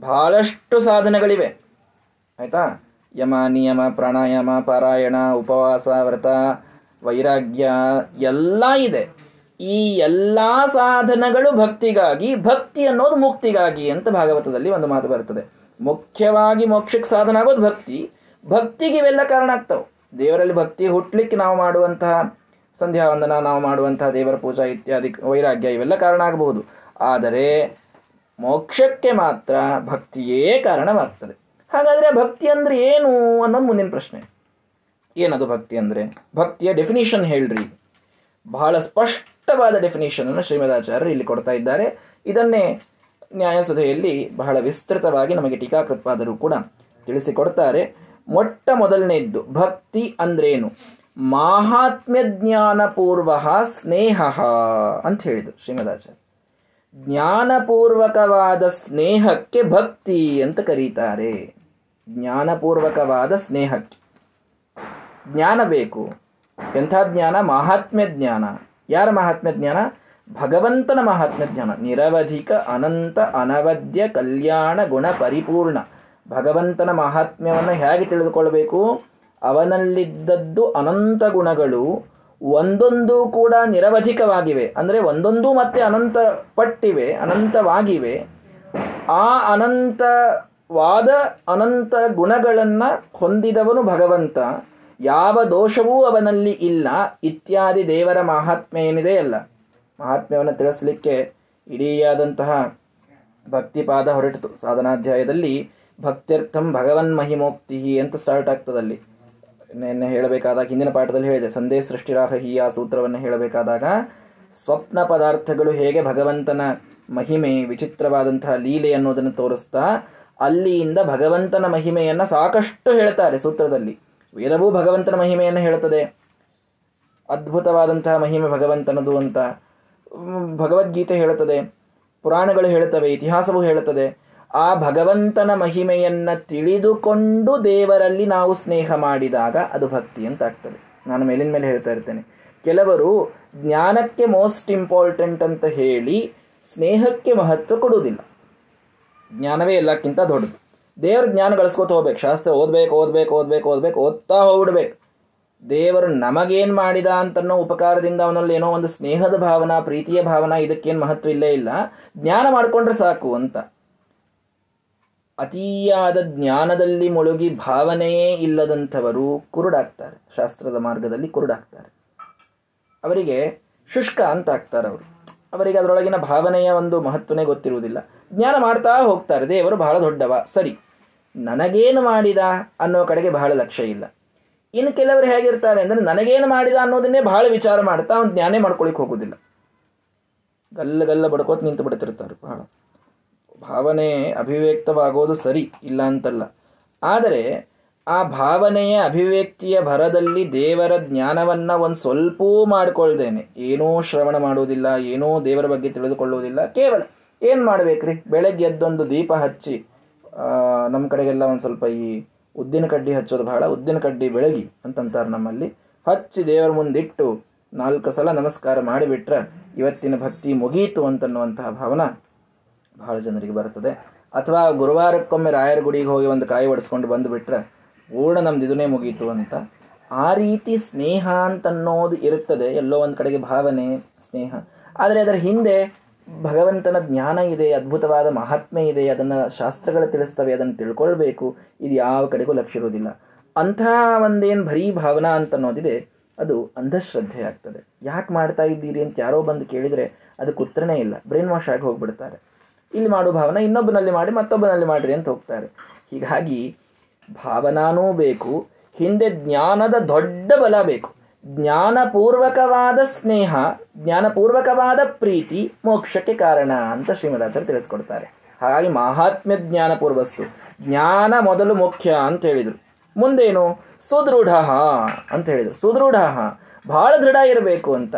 ಬಹಳಷ್ಟು ಸಾಧನಗಳಿವೆ. ಆಯ್ತಾ? ಯಮ ನಿಯಮ ಪ್ರಾಣಾಯಾಮ, ಪಾರಾಯಣ, ಉಪವಾಸ, ವ್ರತ, ವೈರಾಗ್ಯ ಎಲ್ಲ ಇದೆ. ಈ ಎಲ್ಲ ಸಾಧನಗಳು ಭಕ್ತಿಗಾಗಿ, ಭಕ್ತಿ ಅನ್ನೋದು ಮುಕ್ತಿಗಾಗಿ ಅಂತ ಭಾಗವತದಲ್ಲಿ ಒಂದು ಮಾತು ಬರ್ತದೆ ಮುಖ್ಯವಾಗಿ ಮೋಕ್ಷಕ್ಕೆ ಸಾಧನ ಆಗೋದು ಭಕ್ತಿ. ಭಕ್ತಿಗೆ ಇವೆಲ್ಲ ಕಾರಣ ಆಗ್ತವೆ. ದೇವರಲ್ಲಿ ಭಕ್ತಿ ಹುಟ್ಲಿಕ್ಕೆ ನಾವು ಮಾಡುವಂತಹ ಸಂಧ್ಯಾ ವಂದನ ನಾವು ಮಾಡುವಂತಹ ದೇವರ ಪೂಜಾ ಇತ್ಯಾದಿ ವೈರಾಗ್ಯ ಇವೆಲ್ಲ ಕಾರಣ ಆಗಬಹುದು. ಆದರೆ ಮೋಕ್ಷಕ್ಕೆ ಮಾತ್ರ ಭಕ್ತಿಯೇ ಕಾರಣವಾಗ್ತದೆ. ಹಾಗಾದ್ರೆ ಭಕ್ತಿ ಅಂದರೆ ಏನು ಅನ್ನೋದು ಮುಂದಿನ ಪ್ರಶ್ನೆ. ಏನದು ಭಕ್ತಿ ಅಂದರೆ? ಭಕ್ತಿಯ ಡೆಫಿನಿಷನ್ ಹೇಳ್ರಿ. ಬಹಳ ಸ್ಪಷ್ಟವಾದ ಡೆಫಿನಿಷನ್ ಅನ್ನು ಶ್ರೀಮದಾಚಾರ್ಯರು ಇಲ್ಲಿ ಕೊಡ್ತಾ ಇದ್ದಾರೆ. ಇದನ್ನೇ ನ್ಯಾಯಸುಧೆಯಲ್ಲಿ ಬಹಳ ವಿಸ್ತೃತವಾಗಿ ನಮಗೆ ಟೀಕಾಕೃತವಾದರೂ ಕೂಡ ತಿಳಿಸಿಕೊಡ್ತಾರೆ. ಮೊಟ್ಟ ಮೊದಲನೇದ್ದು, ಭಕ್ತಿ ಅಂದ್ರೇನು? ಮಾಹಾತ್ಮ್ಯ ಜ್ಞಾನಪೂರ್ವ ಸ್ನೇಹ ಅಂತ ಹೇಳಿದರು ಶ್ರೀಮದಾಚಾರ್ಯ. ಜ್ಞಾನಪೂರ್ವಕವಾದ ಸ್ನೇಹಕ್ಕೆ ಭಕ್ತಿ ಅಂತ ಕರೀತಾರೆ. ಜ್ಞಾನಪೂರ್ವಕವಾದ ಸ್ನೇಹಕ್ಕೆ. ಜ್ಞಾನ ಬೇಕು. ಎಂಥ ಜ್ಞಾನ? ಮಹಾತ್ಮ್ಯ ಜ್ಞಾನ. ಯಾರ ಮಹಾತ್ಮ್ಯ ಜ್ಞಾನ? ಭಗವಂತನ ಮಹಾತ್ಮ್ಯ ಜ್ಞಾನ. ನಿರವಧಿಕ, ಅನಂತ, ಅನವದ್ಯ, ಕಲ್ಯಾಣ, ಗುಣ ಪರಿಪೂರ್ಣ. ಭಗವಂತನ ಮಹಾತ್ಮ್ಯವನ್ನು ಹೇಗೆ ತಿಳಿದುಕೊಳ್ಬೇಕು? ಅವನಲ್ಲಿದ್ದದ್ದು ಅನಂತ ಗುಣಗಳು ಒಂದೊಂದು ಕೂಡ ನಿರವಧಿಕವಾಗಿವೆ. ಅಂದರೆ ಒಂದೊಂದು ಮತ್ತೆ ಅನಂತ ಪಟ್ಟಿವೆ ಅನಂತವಾಗಿವೆ. ಆ ಅನಂತವಾದ ಅನಂತ ಗುಣಗಳನ್ನು ಹೊಂದಿದವನು ಭಗವಂತ. ಯಾವ ದೋಷವೂ ಅವನಲ್ಲಿ ಇಲ್ಲ. ಇತ್ಯಾದಿ ದೇವರ ಮಹಾತ್ಮೆ ಏನಿದೆ ಅಲ್ಲ ಮಹಾತ್ಮ್ಯವನ್ನು ತಿಳಿಸಲಿಕ್ಕೆ ಇಡೀಯಾದಂತಹ ಭಕ್ತಿಪಾದ ಹೊರಟಿತು. ಸಾಧನಾಧ್ಯಾಯದಲ್ಲಿ ಭಕ್ತ್ಯರ್ಥಂ ಭಗವನ್ ಮಹಿಮೋಕ್ತಿ ಅಂತ ಸ್ಟಾರ್ಟ್ ಆಗ್ತದಲ್ಲಿ ನಿನ್ನೆ ಹೇಳಬೇಕಾದಾಗ, ಹಿಂದಿನ ಪಾಠದಲ್ಲಿ ಹೇಳಿದೆ ಸಂದೇಶ ಸೃಷ್ಟಿರಾಹ ಹಿ ಆ ಸೂತ್ರವನ್ನು ಹೇಳಬೇಕಾದಾಗ, ಸ್ವಪ್ನ ಪದಾರ್ಥಗಳು ಹೇಗೆ ಭಗವಂತನ ಮಹಿಮೆ, ವಿಚಿತ್ರವಾದಂತಹ ಲೀಲೆ ಅನ್ನೋದನ್ನು ತೋರಿಸ್ತಾ ಅಲ್ಲಿಯಿಂದ ಭಗವಂತನ ಮಹಿಮೆಯನ್ನು ಸಾಕಷ್ಟು ಹೇಳ್ತಾರೆ ಸೂತ್ರದಲ್ಲಿ. ವೇದವೂ ಭಗವಂತನ ಮಹಿಮೆಯನ್ನು ಹೇಳುತ್ತದೆ. ಅದ್ಭುತವಾದಂತಹ ಮಹಿಮೆ ಭಗವಂತನದು ಅಂತ ಭಗವದ್ಗೀತೆ ಹೇಳುತ್ತದೆ. ಪುರಾಣಗಳು ಹೇಳುತ್ತವೆ, ಇತಿಹಾಸವು ಹೇಳುತ್ತದೆ. ಆ ಭಗವಂತನ ಮಹಿಮೆಯನ್ನು ತಿಳಿದುಕೊಂಡು ದೇವರಲ್ಲಿ ನಾವು ಸ್ನೇಹ ಮಾಡಿದಾಗ ಅದು ಭಕ್ತಿ ಅಂತ ಆಗ್ತದೆ. ನಾನು ಮೇಲಿನ ಮೇಲೆ ಹೇಳ್ತಾ ಇರ್ತೇನೆ. ಕೆಲವರು ಜ್ಞಾನಕ್ಕೆ ಮೋಸ್ಟ್ ಇಂಪಾರ್ಟೆಂಟ್ ಅಂತ ಹೇಳಿ ಸ್ನೇಹಕ್ಕೆ ಮಹತ್ವ ಕೊಡುವುದಿಲ್ಲ. ಜ್ಞಾನವೇ ಎಲ್ಲಕ್ಕಿಂತ ದೊಡ್ಡದು. ದೇವ್ರ ಜ್ಞಾನ ಗಳಿಸ್ಕೋತ ಹೋಗ್ಬೇಕು. ಶಾಸ್ತ್ರ ಓದ್ಬೇಕು ಓದ್ಬೇಕು ಓದ್ಬೇಕು ಓದ್ಬೇಕು, ಓದ್ತಾ ಹೋಗ್ಬಿಡ್ಬೇಕು. ದೇವರು ನಮಗೇನು ಮಾಡಿದ ಅಂತನೋ ಉಪಕಾರದಿಂದ ಅವನಲ್ಲಿ ಏನೋ ಒಂದು ಸ್ನೇಹದ ಭಾವನಾ, ಪ್ರೀತಿಯ ಭಾವನಾ, ಇದಕ್ಕೇನು ಮಹತ್ವ ಇಲ್ಲೇ ಇಲ್ಲ. ಜ್ಞಾನ ಮಾಡ್ಕೊಂಡ್ರೆ ಸಾಕು ಅಂತ. ಅತಿಯಾದ ಜ್ಞಾನದಲ್ಲಿ ಮುಳುಗಿ ಭಾವನೆಯೇ ಇಲ್ಲದಂಥವರು ಕುರುಡಾಗ್ತಾರೆ. ಶಾಸ್ತ್ರದ ಮಾರ್ಗದಲ್ಲಿ ಕುರುಡಾಗ್ತಾರೆ. ಅವರಿಗೆ ಶುಷ್ಕ ಅಂತ ಆಗ್ತಾರೆ ಅವರು. ಅವರಿಗೆ ಅದರೊಳಗಿನ ಭಾವನೆಯ ಒಂದು ಮಹತ್ವನೇ ಗೊತ್ತಿರುವುದಿಲ್ಲ. ಜ್ಞಾನ ಮಾಡ್ತಾ ಹೋಗ್ತಾರೆ, ದೇವರು ಬಹಳ ದೊಡ್ಡವ, ಸರಿ. ನನಗೇನು ಮಾಡಿದ ಅನ್ನೋ ಕಡೆಗೆ ಬಹಳ ಲಕ್ಷ್ಯ ಇಲ್ಲ. ಇನ್ನು ಕೆಲವರು ಹೇಗಿರ್ತಾರೆ ಅಂದರೆ, ನನಗೇನು ಮಾಡಿದ ಅನ್ನೋದನ್ನೇ ಬಹಳ ವಿಚಾರ ಮಾಡ್ತಾ ಅವ್ನು ಜ್ಞಾನೇ ಮಾಡ್ಕೊಳಿಕ್ ಹೋಗೋದಿಲ್ಲ. ಗಲ್ಲ ಗಲ್ಲ ಬಡ್ಕೋತ್ ನಿಂತು ಬಿಡ್ತಿರ್ತಾರೆ ಬಹಳ. ಭಾವನೆ ಅಭಿವ್ಯಕ್ತವಾಗೋದು ಸರಿ, ಇಲ್ಲ ಅಂತಲ್ಲ. ಆದರೆ ಆ ಭಾವನೆಯ ಅಭಿವ್ಯಕ್ತಿಯ ಭರದಲ್ಲಿ ದೇವರ ಜ್ಞಾನವನ್ನ ಒಂದು ಸ್ವಲ್ಪವೂ ಮಾಡಿಕೊಳ್ಳ್ದೇನೆ ಏನೂ ಶ್ರವಣ ಮಾಡುವುದಿಲ್ಲ, ಏನೋ ದೇವರ ಬಗ್ಗೆ ತಿಳಿದುಕೊಳ್ಳುವುದಿಲ್ಲ, ಕೇವಲ ಏನು ಮಾಡಬೇಕ್ರಿ? ಬೆಳಗ್ಗೆ ಎದ್ದೊಂದು ದೀಪ ಹಚ್ಚಿ ನಮ್ಮ ಕಡೆಗೆಲ್ಲ ಒಂದು ಸ್ವಲ್ಪ ಈ ಉದ್ದಿನ ಕಡ್ಡಿ ಹಚ್ಚೋದು ಬಹಳ, ಉದ್ದಿನ ಕಡ್ಡಿ ಬೆಳಗಿ ಅಂತಂತಾರೆ ನಮ್ಮಲ್ಲಿ. ಹಚ್ಚಿ ದೇವರ ಮುಂದಿಟ್ಟು ನಾಲ್ಕು ಸಲ ನಮಸ್ಕಾರ ಮಾಡಿಬಿಟ್ರೆ ಇವತ್ತಿನ ಭಕ್ತಿ ಮುಗೀತು ಅಂತನ್ನುವಂತಹ ಭಾವನೆ ಬಹಳ ಜನರಿಗೆ ಬರ್ತದೆ ಅಥವಾ ಗುರುವಾರಕ್ಕೊಮ್ಮೆ ರಾಯರ ಗುಡಿಗೆ ಹೋಗಿ ಒಂದು ಕಾಯಿ ಒಡಿಸ್ಕೊಂಡು ಬಂದುಬಿಟ್ರೆ ಪೂರ್ಣ ನಮ್ದು ಇದನ್ನೇ ಮುಗೀತು ಅಂತ. ಆ ರೀತಿ ಸ್ನೇಹ ಅಂತನ್ನೋದು ಇರುತ್ತದೆ. ಎಲ್ಲೋ ಒಂದು ಕಡೆಗೆ ಭಾವನೆ, ಸ್ನೇಹ. ಆದರೆ ಅದರ ಹಿಂದೆ ಭಗವಂತನ ಜ್ಞಾನ ಇದೆ, ಅದ್ಭುತವಾದ ಮಹಾತ್ಮೆ ಇದೆ, ಅದನ್ನು ಶಾಸ್ತ್ರಗಳು ತಿಳಿಸ್ತವೆ, ಅದನ್ನು ತಿಳ್ಕೊಳ್ಬೇಕು. ಇದು ಯಾವ ಕಡೆಗೂ ಲಕ್ಷ್ಯ ಇರುವುದಿಲ್ಲ. ಅಂಥ ಒಂದೇನು ಬರೀ ಭಾವನಾ ಅಂತ ಅನ್ನೋದಿದೆ ಅದು ಅಂಧಶ್ರದ್ಧೆ ಆಗ್ತದೆ. ಯಾಕೆ ಮಾಡ್ತಾ ಇದ್ದೀರಿ ಅಂತ ಯಾರೋ ಬಂದು ಕೇಳಿದರೆ ಅದಕ್ಕೆ ಉತ್ತರನೇ ಇಲ್ಲ. ಬ್ರೈನ್ ವಾಶ್ ಆಗಿ ಹೋಗ್ಬಿಡ್ತಾರೆ. ಇಲ್ಲಿ ಮಾಡೋ ಭಾವನೆ ಇನ್ನೊಬ್ಬನಲ್ಲಿ ಮಾಡಿ ಮತ್ತೊಬ್ಬನಲ್ಲಿ ಮಾಡಿರಿ ಅಂತ ಹೋಗ್ತಾರೆ. ಹೀಗಾಗಿ ಭಾವನಾನೂ ಬೇಕು, ಹಿಂದೆ ಜ್ಞಾನದ ದೊಡ್ಡ ಬಲ ಬೇಕು. ಜ್ಞಾನಪೂರ್ವಕವಾದ ಸ್ನೇಹ, ಜ್ಞಾನಪೂರ್ವಕವಾದ ಪ್ರೀತಿ ಮೋಕ್ಷಕ್ಕೆ ಕಾರಣ ಅಂತ ಶ್ರೀಮದಾಚಾರ್ಯ ತಿಳಿಸ್ಕೊಡ್ತಾರೆ. ಹಾಗಾಗಿ ಮಹಾತ್ಮ್ಯ ಜ್ಞಾನಪೂರ್ವಸ್ತು. ಜ್ಞಾನ ಮೊದಲು ಮುಖ್ಯ ಅಂತ ಹೇಳಿದರು. ಮುಂದೇನು? ಸುದೃಢ ಅಂತ ಹೇಳಿದರು. ಸುದೃಢ, ಬಹಳ ದೃಢ ಇರಬೇಕು ಅಂತ.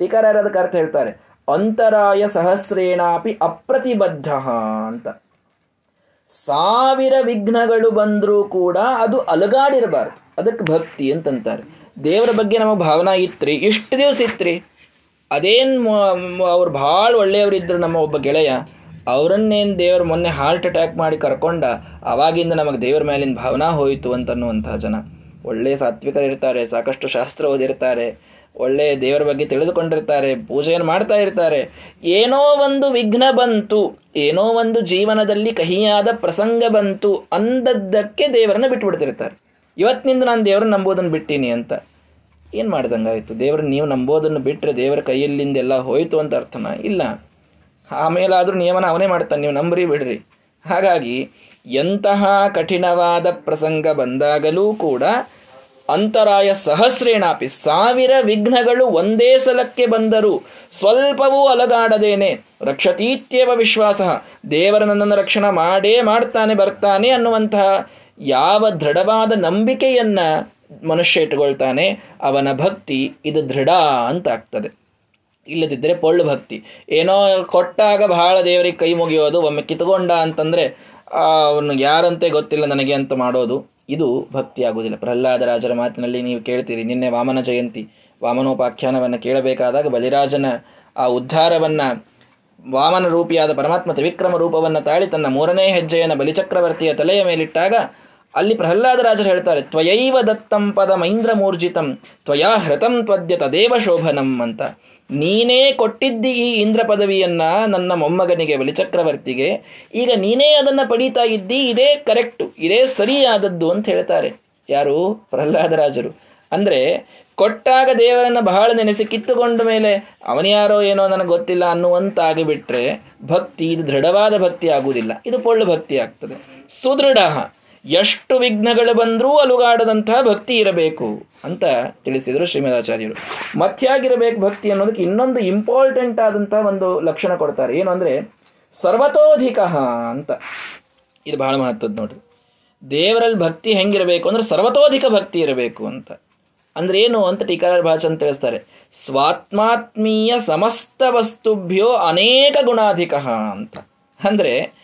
ಟೀಕಾರ ಅದಕ್ಕೆ ಅರ್ಥ ಹೇಳ್ತಾರೆ, ಅಂತರಾಯ ಸಹಸ್ರೇಣಾಪಿ ಅಪ್ರತಿಬದ್ಧ ಅಂತ. ಸಾವಿರ ವಿಘ್ನಗಳು ಬಂದರೂ ಕೂಡ ಅದು ಅಲಗಾಡಿರಬಾರ್ದು. ಅದಕ್ಕೆ ಭಕ್ತಿ ಅಂತಂತಾರೆ. ದೇವರ ಬಗ್ಗೆ ನಮ್ಮ ಭಾವನಾ ಇತ್ರಿ, ಇಷ್ಟು ದಿವಸ ಇತ್ರಿ. ಅದೇನು ಅವ್ರು ಭಾಳ ಒಳ್ಳೆಯವರಿದ್ರು ನಮ್ಮ ಒಬ್ಬ ಗೆಳೆಯ, ಅವರನ್ನೇನು ದೇವರು ಮೊನ್ನೆ ಹಾರ್ಟ್ ಅಟ್ಯಾಕ್ ಮಾಡಿ ಕರ್ಕೊಂಡ, ಅವಾಗಿಂದ ನಮಗೆ ದೇವರ ಮೇಲಿನ ಭಾವನಾ ಹೋಯಿತು ಅಂತನ್ನುವಂತಹ ಜನ. ಒಳ್ಳೆಯ ಸಾತ್ವಿಕರಿರ್ತಾರೆ, ಸಾಕಷ್ಟು ಶಾಸ್ತ್ರ ಓದಿರ್ತಾರೆ. ಒಳ್ಳೆ ದೇವರ ಬಗ್ಗೆ ತಿಳಿದುಕೊಂಡಿರ್ತಾರೆ, ಪೂಜೆಯನ್ನು ಮಾಡ್ತಾ ಇರ್ತಾರೆ. ಏನೋ ಒಂದು ವಿಘ್ನ ಬಂತು, ಏನೋ ಒಂದು ಜೀವನದಲ್ಲಿ ಕಹಿಯಾದ ಪ್ರಸಂಗ ಬಂತು ಅಂದದ್ದಕ್ಕೆ ದೇವರನ್ನ ಬಿಟ್ಬಿಡ್ತಿರ್ತಾರೆ. ಇವತ್ತಿನಿಂದ ನಾನು ದೇವರನ್ನ ನಂಬೋದನ್ನು ಬಿಟ್ಟೀನಿ ಅಂತ. ಏನು ಮಾಡಿದಂಗಾಯಿತು? ದೇವ್ರನ್ನ ನೀವು ನಂಬೋದನ್ನು ಬಿಟ್ಟರೆ ದೇವರ ಕೈಯಲ್ಲಿಂದ ಎಲ್ಲ ಹೋಯ್ತು ಅಂತ ಅರ್ಥನ? ಇಲ್ಲ. ಆಮೇಲಾದರೂ ನಿಯಮನ ಅವನೇ ಮಾಡ್ತಾನೆ, ನೀವು ನಂಬ್ರಿ ಬಿಡ್ರಿ. ಹಾಗಾಗಿ ಎಂತಹ ಕಠಿಣವಾದ ಪ್ರಸಂಗ ಬಂದಾಗಲೂ ಕೂಡ ಅಂತರಾಯ ಸಹಸ್ರೇಣಾಪಿ ಸಾವಿರ ವಿಘ್ನಗಳು ಒಂದೇ ಸಲಕ್ಕೆ ಬಂದರೂ ಸ್ವಲ್ಪವೂ ಅಲಗಾಡದೇನೆ. ರಕ್ಷತೀತ್ಯವ ವಿಶ್ವಾಸ. ದೇವರ ನನ್ನನ್ನು ರಕ್ಷಣೆ ಮಾಡೇ ಮಾಡ್ತಾನೆ ಬರ್ತಾನೆ ಅನ್ನುವಂತಹ ಯಾವ ದೃಢವಾದ ನಂಬಿಕೆಯನ್ನ ಮನುಷ್ಯ ಇಟ್ಟುಕೊಳ್ತಾನೆ, ಅವನ ಭಕ್ತಿ ಇದು ದೃಢ ಅಂತ ಆಗ್ತದೆ. ಇಲ್ಲದಿದ್ದರೆ ಪೊಳ್ಳು ಭಕ್ತಿ. ಏನೋ ಕೊಟ್ಟಾಗ ಬಹಳ ದೇವರಿಗೆ ಕೈ ಮುಗಿಯೋದು, ಒಮ್ಮೆ ಕಿತ್ಕೊಂಡ ಅಂತಂದ್ರೆ ಅವನು ಯಾರಂತೆ ಗೊತ್ತಿಲ್ಲ ನನಗೆ ಅಂತ ಮಾಡೋದು. ಇದು ಭಕ್ತಿ ಆಗುವುದಿಲ್ಲ ಪ್ರಹ್ಲಾದ ರಾಜರ ಮಾತಿನಲ್ಲಿ ನೀವು ಕೇಳ್ತೀರಿ, ನಿನ್ನೆ ವಾಮನ ಜಯಂತಿ. ವಾಮನೋಪಾಖ್ಯಾನವನ್ನು ಕೇಳಬೇಕಾದಾಗ ಬಲಿರಾಜನ ಆ ಉದ್ಧಾರವನ್ನು ವಾಮನ ರೂಪಿಯಾದ ಪರಮಾತ್ಮ ತ್ರಿವಿಕ್ರಮ ರೂಪವನ್ನು ತಾಳಿ ತನ್ನ ಮೂರನೇ ಹೆಜ್ಜೆಯನ್ನು ಬಲಿಚಕ್ರವರ್ತಿಯ ತಲೆಯ ಮೇಲಿಟ್ಟಾಗ ಅಲ್ಲಿ ಪ್ರಹ್ಲಾದರಾಜರು ಹೇಳ್ತಾರೆ, ತ್ವಯೈವ ದತ್ತಂ ಪದ ಮೈಂದ್ರ ಮೂರ್ಜಿತಂ ತ್ವಯಾ ಹೃತಂ ತ್ವದ್ಯ ತದೇವ ಶೋಭನಂ ಅಂತ. ನೀನೇ ಕೊಟ್ಟಿದ್ದಿ ಈ ಇಂದ್ರ ಪದವಿಯನ್ನ ನನ್ನ ಮೊಮ್ಮಗನಿಗೆ, ಬಲಿಚಕ್ರವರ್ತಿಗೆ. ಈಗ ನೀನೇ ಅದನ್ನ ಪಡೀತಾ ಇದ್ದಿ, ಇದೇ ಕರೆಕ್ಟು, ಇದೇ ಸರಿಯಾದದ್ದು ಅಂತ ಹೇಳ್ತಾರೆ. ಯಾರು? ಪ್ರಹ್ಲಾದರಾಜರು ಅಂದ್ರೆ, ಕೊಟ್ಟಾಗ ದೇವರನ್ನು ಬಹಳ ನೆನೆಸಿ ಕಿತ್ತುಕೊಂಡ ಮೇಲೆ ಅವನ್ಯಾರೋ ಏನೋ ನನಗೆ ಗೊತ್ತಿಲ್ಲ ಅನ್ನುವಂತಾಗಿಬಿಟ್ರೆ ಭಕ್ತಿ, ಇದು ದೃಢವಾದ ಭಕ್ತಿ ಆಗುವುದಿಲ್ಲ. ಇದು ಪೊಳ್ಳು ಭಕ್ತಿ ಆಗ್ತದೆ. ಸುದೃಢ. ಎಷ್ಟು ವಿಘ್ನಗಳು ಬಂದರೂ ಅಲುಗಾಡದಂತಹ ಭಕ್ತಿ ಇರಬೇಕು ಅಂತ ತಿಳಿಸಿದರು ಶ್ರೀಮದಾಚಾರ್ಯರು. ಮತ್ಯಾಗಿರಬೇಕು ಭಕ್ತಿ ಅನ್ನೋದಕ್ಕೆ ಇನ್ನೊಂದು ಇಂಪಾರ್ಟೆಂಟ್ ಆದಂತಹ ಒಂದು ಲಕ್ಷಣ ಕೊಡ್ತಾರೆ. ಏನು ಅಂದರೆ, ಸರ್ವತೋಧಿಕ ಅಂತ. ಇದು ಬಹಳ ಮಹತ್ವದ ನೋಡ್ರಿ. ದೇವರಲ್ಲಿ ಭಕ್ತಿ ಹೆಂಗಿರಬೇಕು ಅಂದ್ರೆ ಸರ್ವತೋಧಿಕ ಭಕ್ತಿ ಇರಬೇಕು ಅಂತ. ಅಂದ್ರೆ ಏನು ಅಂತ ಟೀಕಾರ ಭಾಷೆ ತಿಳಿಸ್ತಾರೆ. ಸ್ವಾತ್ಮಾತ್ಮೀಯ ಸಮಸ್ತ ವಸ್ತುಭ್ಯೋ ಅನೇಕ ಗುಣಾಧಿಕ ಅಂತ. ಅಂದ್ರೆ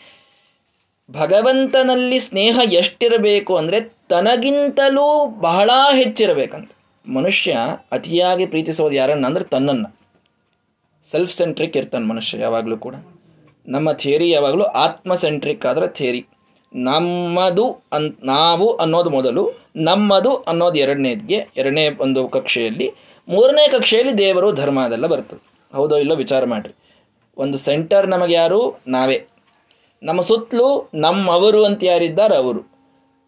ಭಗವಂತನಲ್ಲಿ ಸ್ನೇಹ ಎಷ್ಟಿರಬೇಕು ಅಂದರೆ ತನಗಿಂತಲೂ ಬಹಳ ಹೆಚ್ಚಿರಬೇಕಂತ. ಮನುಷ್ಯ ಅತಿಯಾಗಿ ಪ್ರೀತಿಸೋದು ಯಾರನ್ನ ಅಂದ್ರೆ ತನ್ನನ್ನು. ಸೆಲ್ಫ್ ಸೆಂಟ್ರಿಕ್ ಇರ್ತಾನೆ ಮನುಷ್ಯ ಯಾವಾಗಲೂ ಕೂಡ. ನಮ್ಮ ಥಿಯರಿ ಯಾವಾಗಲೂ ಆತ್ಮ ಸೆಂಟ್ರಿಕ್ ಆದರೆ ಥಿಯರಿ ನಮ್ಮದು ಅನ್, ನಾವು ಅನ್ನೋದು ಮೊದಲು, ನಮ್ಮದು ಅನ್ನೋದು ಎರಡನೇದ್ಗೆ, ಎರಡನೇ ಒಂದು ಕಕ್ಷೆಯಲ್ಲಿ, ಮೂರನೇ ಕಕ್ಷೆಯಲ್ಲಿ ದೇವರು ಧರ್ಮ ಅದೆಲ್ಲ ಬರ್ತದೆ. ಹೌದೋ ಇಲ್ಲೋ ವಿಚಾರ ಮಾಡಿರಿ. ಒಂದು ಸೆಂಟರ್ ನಮಗೆ ಯಾರು ನಾವೇ. ನಮ್ಮ ಸುತ್ತಲೂ ನಮ್ಮವರು ಅಂತ ಯಾರಿದ್ದಾರೆ? ಅವರು.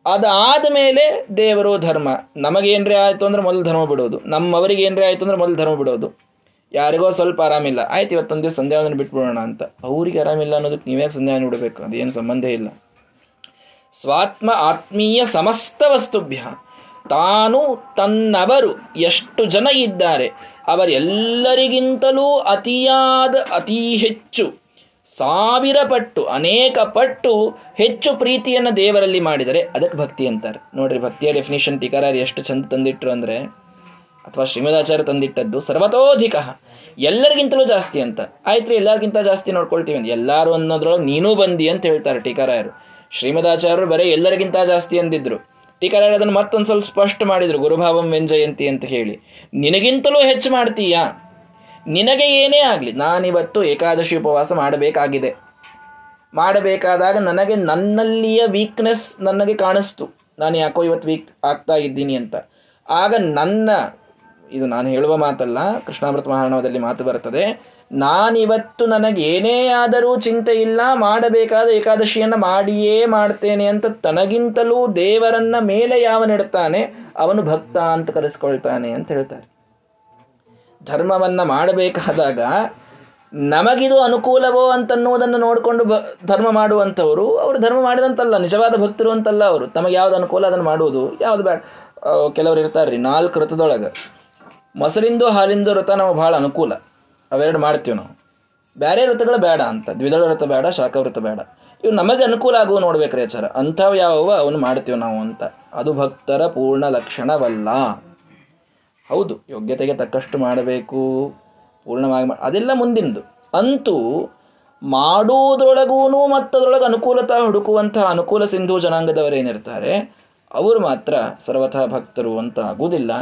ಅದಾದ ಮೇಲೆ ದೇವರು ಧರ್ಮ. ನಮಗೇನ್ರಿ ಆಯಿತು ಅಂದ್ರೆ ಮೊದಲು ಧರ್ಮ ಬಿಡೋದು. ನಮ್ಮವರಿಗೆ ಏನ್ರಿ ಆಯಿತು ಅಂದ್ರೆ ಮೊದಲು ಧರ್ಮ ಬಿಡೋದು. ಯಾರಿಗೋ ಸ್ವಲ್ಪ ಆರಾಮಿಲ್ಲ. ಆಯ್ತು, ಇವತ್ತೊಂದು ದಿವಸ ಸಂಧ್ಯಾವಂದನ ಬಿಟ್ಬಿಡೋಣ ಅಂತ. ಅವ್ರಿಗೆ ಆರಾಮಿಲ್ಲ ಅನ್ನೋದಕ್ಕೆ ನೀವೇ ಸಂಧ್ಯಾವನ ಬಿಡಬೇಕು ಅದೇನು ಸಂಬಂಧ ಇಲ್ಲ. ಸ್ವಾತ್ಮ ಆತ್ಮೀಯ ಸಮಸ್ತ ವಸ್ತುಭ್ಯ. ತಾನು ತನ್ನವರು ಎಷ್ಟು ಜನ ಇದ್ದಾರೆ? ಅವರೆಲ್ಲರಿಗಿಂತಲೂ ಅತಿಯಾದ, ಅತಿ ಹೆಚ್ಚು ಸಾವಿರ ಪಟ್ಟು ಅನೇಕ ಪಟ್ಟು ಹೆಚ್ಚು ಪ್ರೀತಿಯನ್ನು ದೇವರಲ್ಲಿ ಮಾಡಿದರೆ ಅದಕ್ಕೆ ಭಕ್ತಿ ಅಂತಾರೆ. ನೋಡ್ರಿ, ಭಕ್ತಿಯ ಡೆಫಿನೇಷನ್ ಟೀಕಾರ ಎಷ್ಟು ಚಂದ ತಂದಿಟ್ರು ಅಂದರೆ, ಅಥವಾ ಶ್ರೀಮದಾಚಾರ್ಯ ತಂದಿಟ್ಟದ್ದು ಸರ್ವತೋಧಿಕ. ಎಲ್ಲರಿಗಿಂತಲೂ ಜಾಸ್ತಿ ಅಂತ. ಆಯ್ತು ರೀ ಎಲ್ಲರಿಗಿಂತ ಜಾಸ್ತಿ ನೋಡ್ಕೊಳ್ತೀವಿ ಅಂತ. ಎಲ್ಲರೂ ಅನ್ನೋದ್ರೊಳಗೆ ನೀನೂ ಬಂದಿ ಅಂತ ಹೇಳ್ತಾರೆ ಟೀಕಾರಾಯರು. ಶ್ರೀಮದಾಚಾರ್ಯರು ಬರೀ ಎಲ್ಲರಿಗಿಂತ ಜಾಸ್ತಿ ಅಂದಿದ್ರು. ಟೀಕಾರ ಅದನ್ನು ಮತ್ತೊಂದು ಸ್ವಲ್ಪ ಸ್ಪಷ್ಟ ಮಾಡಿದ್ರು, ಗುರುಭಾವಂ ವ್ಯಂಜಯಂತಿ ಅಂತ ಹೇಳಿ. ನಿನಗಿಂತಲೂ ಹೆಚ್ಚು ಮಾಡ್ತೀಯಾ? ನಿನಗೆ ಏನೇ ಆಗಲಿ, ನಾನಿವತ್ತು ಏಕಾದಶಿ ಉಪವಾಸ ಮಾಡಬೇಕಾಗಿದೆ. ಮಾಡಬೇಕಾದಾಗ ನನಗೆ ನನ್ನಲ್ಲಿಯ ವೀಕ್ನೆಸ್ ನನಗೆ ಕಾಣಿಸ್ತು. ನಾನು ಯಾಕೋ ಇವತ್ತು ವೀಕ್ ಆಗ್ತಾ ಇದ್ದೀನಿ ಅಂತ. ಆಗ ನನ್ನ, ಇದು ನಾನು ಹೇಳುವ ಮಾತಲ್ಲ, ಕೃಷ್ಣಾಮೃತ ಮಹಾರಣವದಲ್ಲಿ ಮಾತು ಬರುತ್ತದೆ, ನಾನಿವತ್ತು ನನಗೆ ಏನೇ ಆದರೂ ಚಿಂತೆ ಇಲ್ಲ, ಮಾಡಬೇಕಾದ ಏಕಾದಶಿಯನ್ನ ಮಾಡಿಯೇ ಮಾಡ್ತೇನೆ ಅಂತ ತನಗಿಂತಲೂ ದೇವರನ್ನ ಮೇಲೆ ಯಾವನಿಡ್ತಾನೆ, ಅವನು ಭಕ್ತ ಅಂತ ಕರೆಸ್ಕೊಳ್ತಾನೆ ಅಂತ ಹೇಳ್ತಾರೆ. ಧರ್ಮವನ್ನ ಮಾಡಬೇಕಾದಾಗ ನಮಗಿದು ಅನುಕೂಲವೋ ಅಂತನ್ನುವುದನ್ನು ನೋಡಿಕೊಂಡು ಬ, ಧರ್ಮ ಮಾಡುವಂಥವರು, ಅವರು ಧರ್ಮ ಮಾಡಿದಂತಲ್ಲ, ನಿಜವಾದ ಭಕ್ತರು ಅಂತಲ್ಲ ಅವರು. ತಮಗೆ ಯಾವ್ದು ಅನುಕೂಲ ಅದನ್ನು ಮಾಡುವುದು, ಯಾವ್ದು ಬೇಡ. ಕೆಲವರು ಇರ್ತಾರೆ ನಾಲ್ಕು ಋತದೊಳಗೆ. ಮೊಸರಿಂದು, ಹಾಲಿಂದು ವ್ರತ ನಾವು ಬಹಳ ಅನುಕೂಲ. ಅವೆರಡು ಮಾಡ್ತೀವಿ ನಾವು. ಬೇರೆ ಋತುಗಳು ಬೇಡ ಅಂತ. ದ್ವಿದಳ ವೃತ ಬೇಡ ಶಾಖವೃತ ಬೇಡ. ಇವು ನಮಗೆ ಅನುಕೂಲ ಆಗುವ ನೋಡ್ಬೇಕ್ರಿ ಆಚಾರ. ಅಂಥವು ಯಾವ ಅವನು ಮಾಡ್ತೀವಿ ನಾವು ಅಂತ. ಅದು ಭಕ್ತರ ಪೂರ್ಣ ಲಕ್ಷಣವಲ್ಲ. ಹೌದು, ಯೋಗ್ಯತೆಗೆ ತಕ್ಕಷ್ಟು ಮಾಡಬೇಕು, ಪೂರ್ಣವಾಗಿ ಅದೆಲ್ಲ ಮುಂದಿಂದು. ಅಂತೂ ಮಾಡುವುದರೊಳಗೂ ಮತ್ತದರೊಳಗೆ ಅನುಕೂಲತಾ ಹುಡುಕುವಂತಹ ಅನುಕೂಲ ಸಿಂಧು ಜನಾಂಗದವರೇನಿರ್ತಾರೆ, ಅವರು ಮಾತ್ರ ಸರ್ವಥಾ ಭಕ್ತರು ಅಂತ ಆಗುವುದಿಲ್ಲ.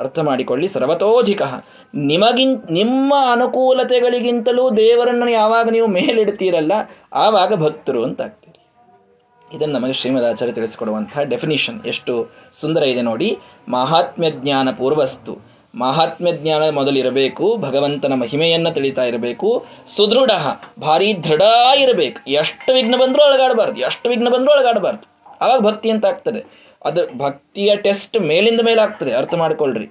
ಅರ್ಥ ಮಾಡಿಕೊಳ್ಳಿ, ಸರ್ವತೋಧಿಕ. ನಿಮಗಿನ್, ನಿಮ್ಮ ಅನುಕೂಲತೆಗಳಿಗಿಂತಲೂ ದೇವರನ್ನು ಯಾವಾಗ ನೀವು ಮೇಲಿಡ್ತೀರಲ್ಲ, ಆವಾಗ ಭಕ್ತರು ಅಂತ ಇದನ್ನು ನಮಗೆ ಶ್ರೀಮದ್ ಆಚಾರ್ಯ ತಿಳಿಸಿಕೊಡುವಂತಹ ಡೆಫಿನಿಷನ್ ಎಷ್ಟು ಸುಂದರ ಇದೆ ನೋಡಿ. ಮಹಾತ್ಮ್ಯ ಜ್ಞಾನ ಪೂರ್ವಸ್ತು ಮಹಾತ್ಮ್ಯ ಜ್ಞಾನ ಮೊದಲಿರಬೇಕು, ಭಗವಂತನ ಮಹಿಮೆಯನ್ನು ತಿಳಿತಾ ಇರಬೇಕು, ಸುದೃಢ, ಭಾರಿ ದೃಢ ಇರಬೇಕು. ಎಷ್ಟು ವಿಘ್ನ ಬಂದರೂ ಒಳಗಾಡಬಾರ್ದು ಎಷ್ಟು ವಿಘ್ನ ಬಂದರೂ ಒಳಗಾಡಬಾರ್ದು ಆವಾಗ ಭಕ್ತಿ ಅಂತ ಆಗ್ತದೆ. ಅದು ಭಕ್ತಿಯ ಟೆಸ್ಟ್ ಮೇಲಿಂದ ಮೇಲೆ ಆಗ್ತದೆ, ಅರ್ಥ ಮಾಡ್ಕೊಳ್ರಿ.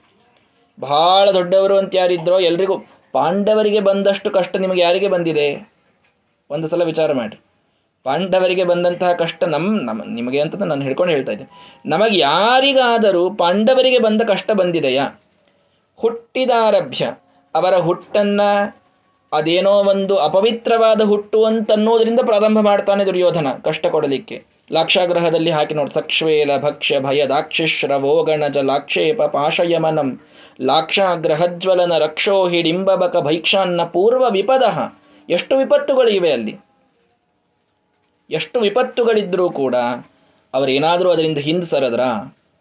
ಬಹಳ ದೊಡ್ಡವರು ಅಂತ ಯಾರಿದ್ರೋ ಎಲ್ರಿಗೂ, ಪಾಂಡವರಿಗೆ ಬಂದಷ್ಟು ಕಷ್ಟ ನಿಮಗೆ ಯಾರಿಗೆ ಬಂದಿದೆ? ಒಂದು ಸಲ ವಿಚಾರ ಮಾಡಿ ಪಾಂಡವರಿಗೆ ಬಂದಂತಹ ಕಷ್ಟ ನಮ್ ನಮ್, ನಿಮಗೆ ಅಂತ ನಾನು ಹಿಡ್ಕೊಂಡು ಹೇಳ್ತಾ ಇದ್ದೆ. ನಮಗೆ ಯಾರಿಗಾದರೂ ಪಾಂಡವರಿಗೆ ಬಂದ ಕಷ್ಟ ಬಂದಿದೆಯಾ? ಹುಟ್ಟಿದಾರಭ್ಯ, ಅವರ ಹುಟ್ಟನ್ನ ಅದೇನೋ ಒಂದು ಅಪವಿತ್ರವಾದ ಹುಟ್ಟು ಅಂತನ್ನೋದ್ರಿಂದ ಪ್ರಾರಂಭ ಮಾಡ್ತಾನೆ ದುರ್ಯೋಧನ ಕಷ್ಟ ಕೊಡಲಿಕ್ಕೆ. ಲಾಕ್ಷಾಗ್ರಹದಲ್ಲಿ ಹಾಕಿ ನೋಡಿ, ಸಕ್ಷ್ವೇಲ, ಭಕ್ಷ್ಯ, ಭಯ ದಾಕ್ಷಿಶ್ರವೋಗಣಜ ಲಾಕ್ಷೇಪ, ಪಾಶಯಮನಂ, ಲಾಕ್ಷಾಗ್ರಹಜ್ವಲನ ರಕ್ಷೋ ಹಿಡಿಂಬಕ ಭೈಕ್ಷಾನ್ನ ಪೂರ್ವ ವಿಪದ ಎಷ್ಟು ವಿಪತ್ತುಗಳು ಇವೆ ಅಲ್ಲಿ? ಎಷ್ಟು ವಿಪತ್ತುಗಳಿದ್ದರೂ ಕೂಡ ಅವರೇನಾದರೂ ಅದರಿಂದ ಹಿಂದೆ ಸರದ್ರ?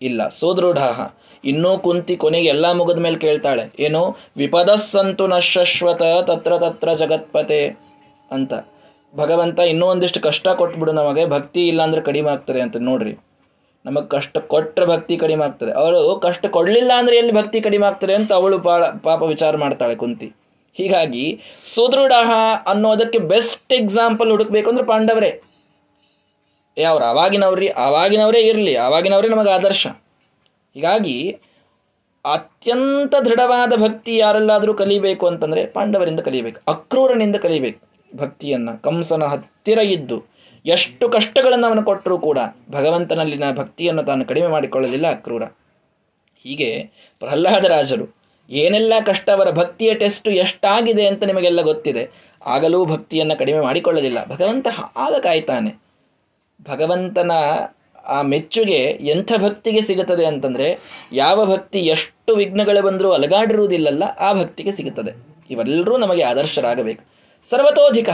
ಇಲ್ಲ. ಸೋದೃಢ ಇನ್ನೂ ಕುಂತಿ ಕೊನೆಗೆ ಎಲ್ಲ ಮುಗಿದ ಮೇಲೆ ಕೇಳ್ತಾಳೆ. ಏನು? ವಿಪದಸ್ಸಂತು ನಶಶ್ವತ ತತ್ರ ತತ್ರ ಜಗತ್ಪತೆ ಅಂತ. ಭಗವಂತ ಇನ್ನೂ ಒಂದಿಷ್ಟು ಕಷ್ಟ ಕೊಟ್ಬಿಡು ನಮಗೆ. ಭಕ್ತಿ ಇಲ್ಲ ಅಂದ್ರೆ ಕಡಿಮೆ ಆಗ್ತದೆ ಅಂತ ನೋಡ್ರಿ. ನಮಗೆ ಕಷ್ಟ ಕೊಟ್ಟರೆ ಭಕ್ತಿ ಕಡಿಮೆ ಆಗ್ತದೆ. ಅವಳು ಕಷ್ಟ ಕೊಡಲಿಲ್ಲ ಅಂದ್ರೆ ಎಲ್ಲಿ ಭಕ್ತಿ ಕಡಿಮೆ ಆಗ್ತದೆ ಅಂತ ಅವಳು ಪಾಪ ವಿಚಾರ ಮಾಡ್ತಾಳೆ ಕುಂತಿ. ಹೀಗಾಗಿ ಸುದೃಢ ಅನ್ನೋದಕ್ಕೆ ಬೆಸ್ಟ್ ಎಕ್ಸಾಂಪಲ್ ಹುಡುಕ್ಬೇಕು ಅಂದ್ರೆ ಪಾಂಡವರೇ. ಯಾವ್ರು ಅವಾಗಿನವ್ರಿ, ಅವಾಗಿನವರೇ ಇರಲಿ, ಅವಾಗಿನವರೇ ನಮಗೆ ಆದರ್ಶ. ಹೀಗಾಗಿ ಅತ್ಯಂತ ದೃಢವಾದ ಭಕ್ತಿ ಯಾರೆಲ್ಲಾದರೂ ಕಲಿಬೇಕು ಅಂತಂದರೆ ಪಾಂಡವರಿಂದ ಕಲಿಬೇಕು, ಅಕ್ರೂರನಿಂದ ಕಲಿಬೇಕು ಭಕ್ತಿಯನ್ನು. ಕಂಸನ ಹತ್ತಿರ ಇದ್ದು ಎಷ್ಟು ಕಷ್ಟಗಳನ್ನು ಅವನು ಕೊಟ್ಟರೂ ಕೂಡ ಭಗವಂತನಲ್ಲಿನ ಭಕ್ತಿಯನ್ನು ತಾನು ಕಡಿಮೆ ಮಾಡಿಕೊಳ್ಳಲಿಲ್ಲ ಅಕ್ರೂರ. ಹೀಗೆ ಪ್ರಹ್ಲಾದರಾಜರು ಏನೆಲ್ಲ ಕಷ್ಟ ಅವರ ಭಕ್ತಿಯ ಟೆಸ್ಟ್ ಎಷ್ಟಾಗಿದೆ ಅಂತ ನಿಮಗೆಲ್ಲ ಗೊತ್ತಿದೆ. ಆಗಲೂ ಭಕ್ತಿಯನ್ನು ಕಡಿಮೆ ಮಾಡಿಕೊಳ್ಳಲಿಲ್ಲ. ಭಗವಂತ ಆಗ ಕಾಯ್ತಾನೆ. ಭಗವಂತನ ಆ ಮೆಚ್ಚುಗೆ ಎಂಥ ಭಕ್ತಿಗೆ ಸಿಗುತ್ತದೆ ಅಂತಂದ್ರೆ, ಯಾವ ಭಕ್ತಿ ಎಷ್ಟು ವಿಘ್ನಗಳು ಬಂದರೂ ಅಲಗಾಡಿರುವುದಿಲ್ಲಲ್ಲ, ಆ ಭಕ್ತಿಗೆ ಸಿಗುತ್ತದೆ. ಇವೆಲ್ಲರೂ ನಮಗೆ ಆದರ್ಶರಾಗಬೇಕು. ಸರ್ವತೋಧಿಕ,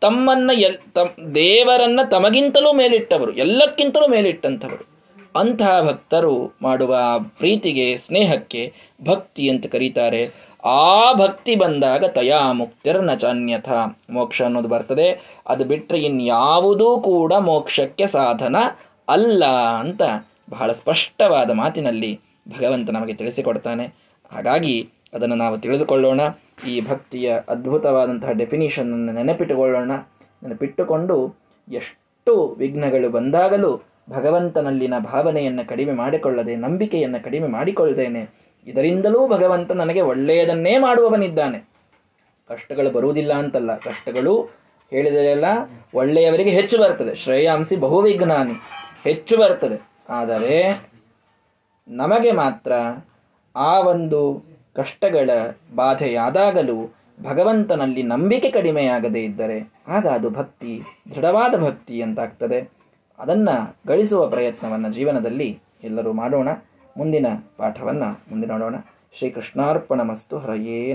ತಮ್ಮನ್ನ ಎಲ್, ತಮ್, ದೇವರನ್ನ ತಮಗಿಂತಲೂ ಮೇಲಿಟ್ಟವರು, ಎಲ್ಲಕ್ಕಿಂತಲೂ ಮೇಲಿಟ್ಟಂಥವರು. ಅಂತಹ ಭಕ್ತರು ಮಾಡುವ ಪ್ರೀತಿಗೆ, ಸ್ನೇಹಕ್ಕೆ ಭಕ್ತಿ ಅಂತ ಕರೀತಾರೆ. ಆ ಭಕ್ತಿ ಬಂದಾಗ ತಯಾ ಮುಕ್ತಿರ್ನ ಚಾನ್ಯಥ. ಮೋಕ್ಷ ಅನ್ನೋದು ಬರ್ತದೆ. ಅದು ಬಿಟ್ಟರೆ ಇನ್ಯಾವುದೂ ಕೂಡ ಮೋಕ್ಷಕ್ಕೆ ಸಾಧನ ಅಲ್ಲ ಅಂತ ಬಹಳ ಸ್ಪಷ್ಟವಾದ ಮಾತಿನಲ್ಲಿ ಭಗವಂತ ನಮಗೆ ತಿಳಿಸಿಕೊಡ್ತಾನೆ. ಹಾಗಾಗಿ ಅದನ್ನು ನಾವು ತಿಳಿದುಕೊಳ್ಳೋಣ. ಈ ಭಕ್ತಿಯ ಅದ್ಭುತವಾದಂತಹ ಡೆಫಿನಿಷನನ್ನು ನೆನಪಿಟ್ಟುಕೊಳ್ಳೋಣ. ನೆನಪಿಟ್ಟುಕೊಂಡು ಎಷ್ಟು ವಿಘ್ನಗಳು ಬಂದಾಗಲೂ ಭಗವಂತನಲ್ಲಿನ ಭಾವನೆಯನ್ನು ಕಡಿಮೆ ಮಾಡಿಕೊಳ್ಳದೆ ನಂಬಿಕೆಯನ್ನು ಕಡಿಮೆ ಮಾಡಿಕೊಳ್ಳದೇನೆ ಇದರಿಂದಲೂ ಭಗವಂತ ನನಗೆ ಒಳ್ಳೆಯದನ್ನೇ ಮಾಡುವವನಿದ್ದಾನೆ. ಕಷ್ಟಗಳು ಬರುವುದಿಲ್ಲ ಅಂತಲ್ಲ. ಕಷ್ಟಗಳು ಹೇಳಿದರೆಲ್ಲ ಒಳ್ಳೆಯವರಿಗೆ ಹೆಚ್ಚು ಬರ್ತದೆ. ಶ್ರೇಯಾಂಸಿ ಬಹುವಿಜ್ಞಾನಿ ಹೆಚ್ಚು ಬರ್ತದೆ. ಆದರೆ ನಮಗೆ ಮಾತ್ರ ಆ ಒಂದು ಕಷ್ಟಗಳ ಬಾಧೆಯಾದಾಗಲೂ ಭಗವಂತನಲ್ಲಿ ನಂಬಿಕೆ ಕಡಿಮೆಯಾಗದೇ ಇದ್ದರೆ ಆಗ ಅದು ಭಕ್ತಿ, ದೃಢವಾದ ಭಕ್ತಿ ಅಂತಾಗ್ತದೆ ಅದನ್ನು ಗಳಿಸುವ ಪ್ರಯತ್ನವನ್ನು ಜೀವನದಲ್ಲಿ ಎಲ್ಲರೂ ಮಾಡೋಣ. ಮುಂದಿನ ಪಾಠವನ್ನು ಮುಂದೆ ನೋಡೋಣ. ಶ್ರೀ ಕೃಷ್ಣಾರ್ಪಣ ಮಸ್ತು ಹರಯೇ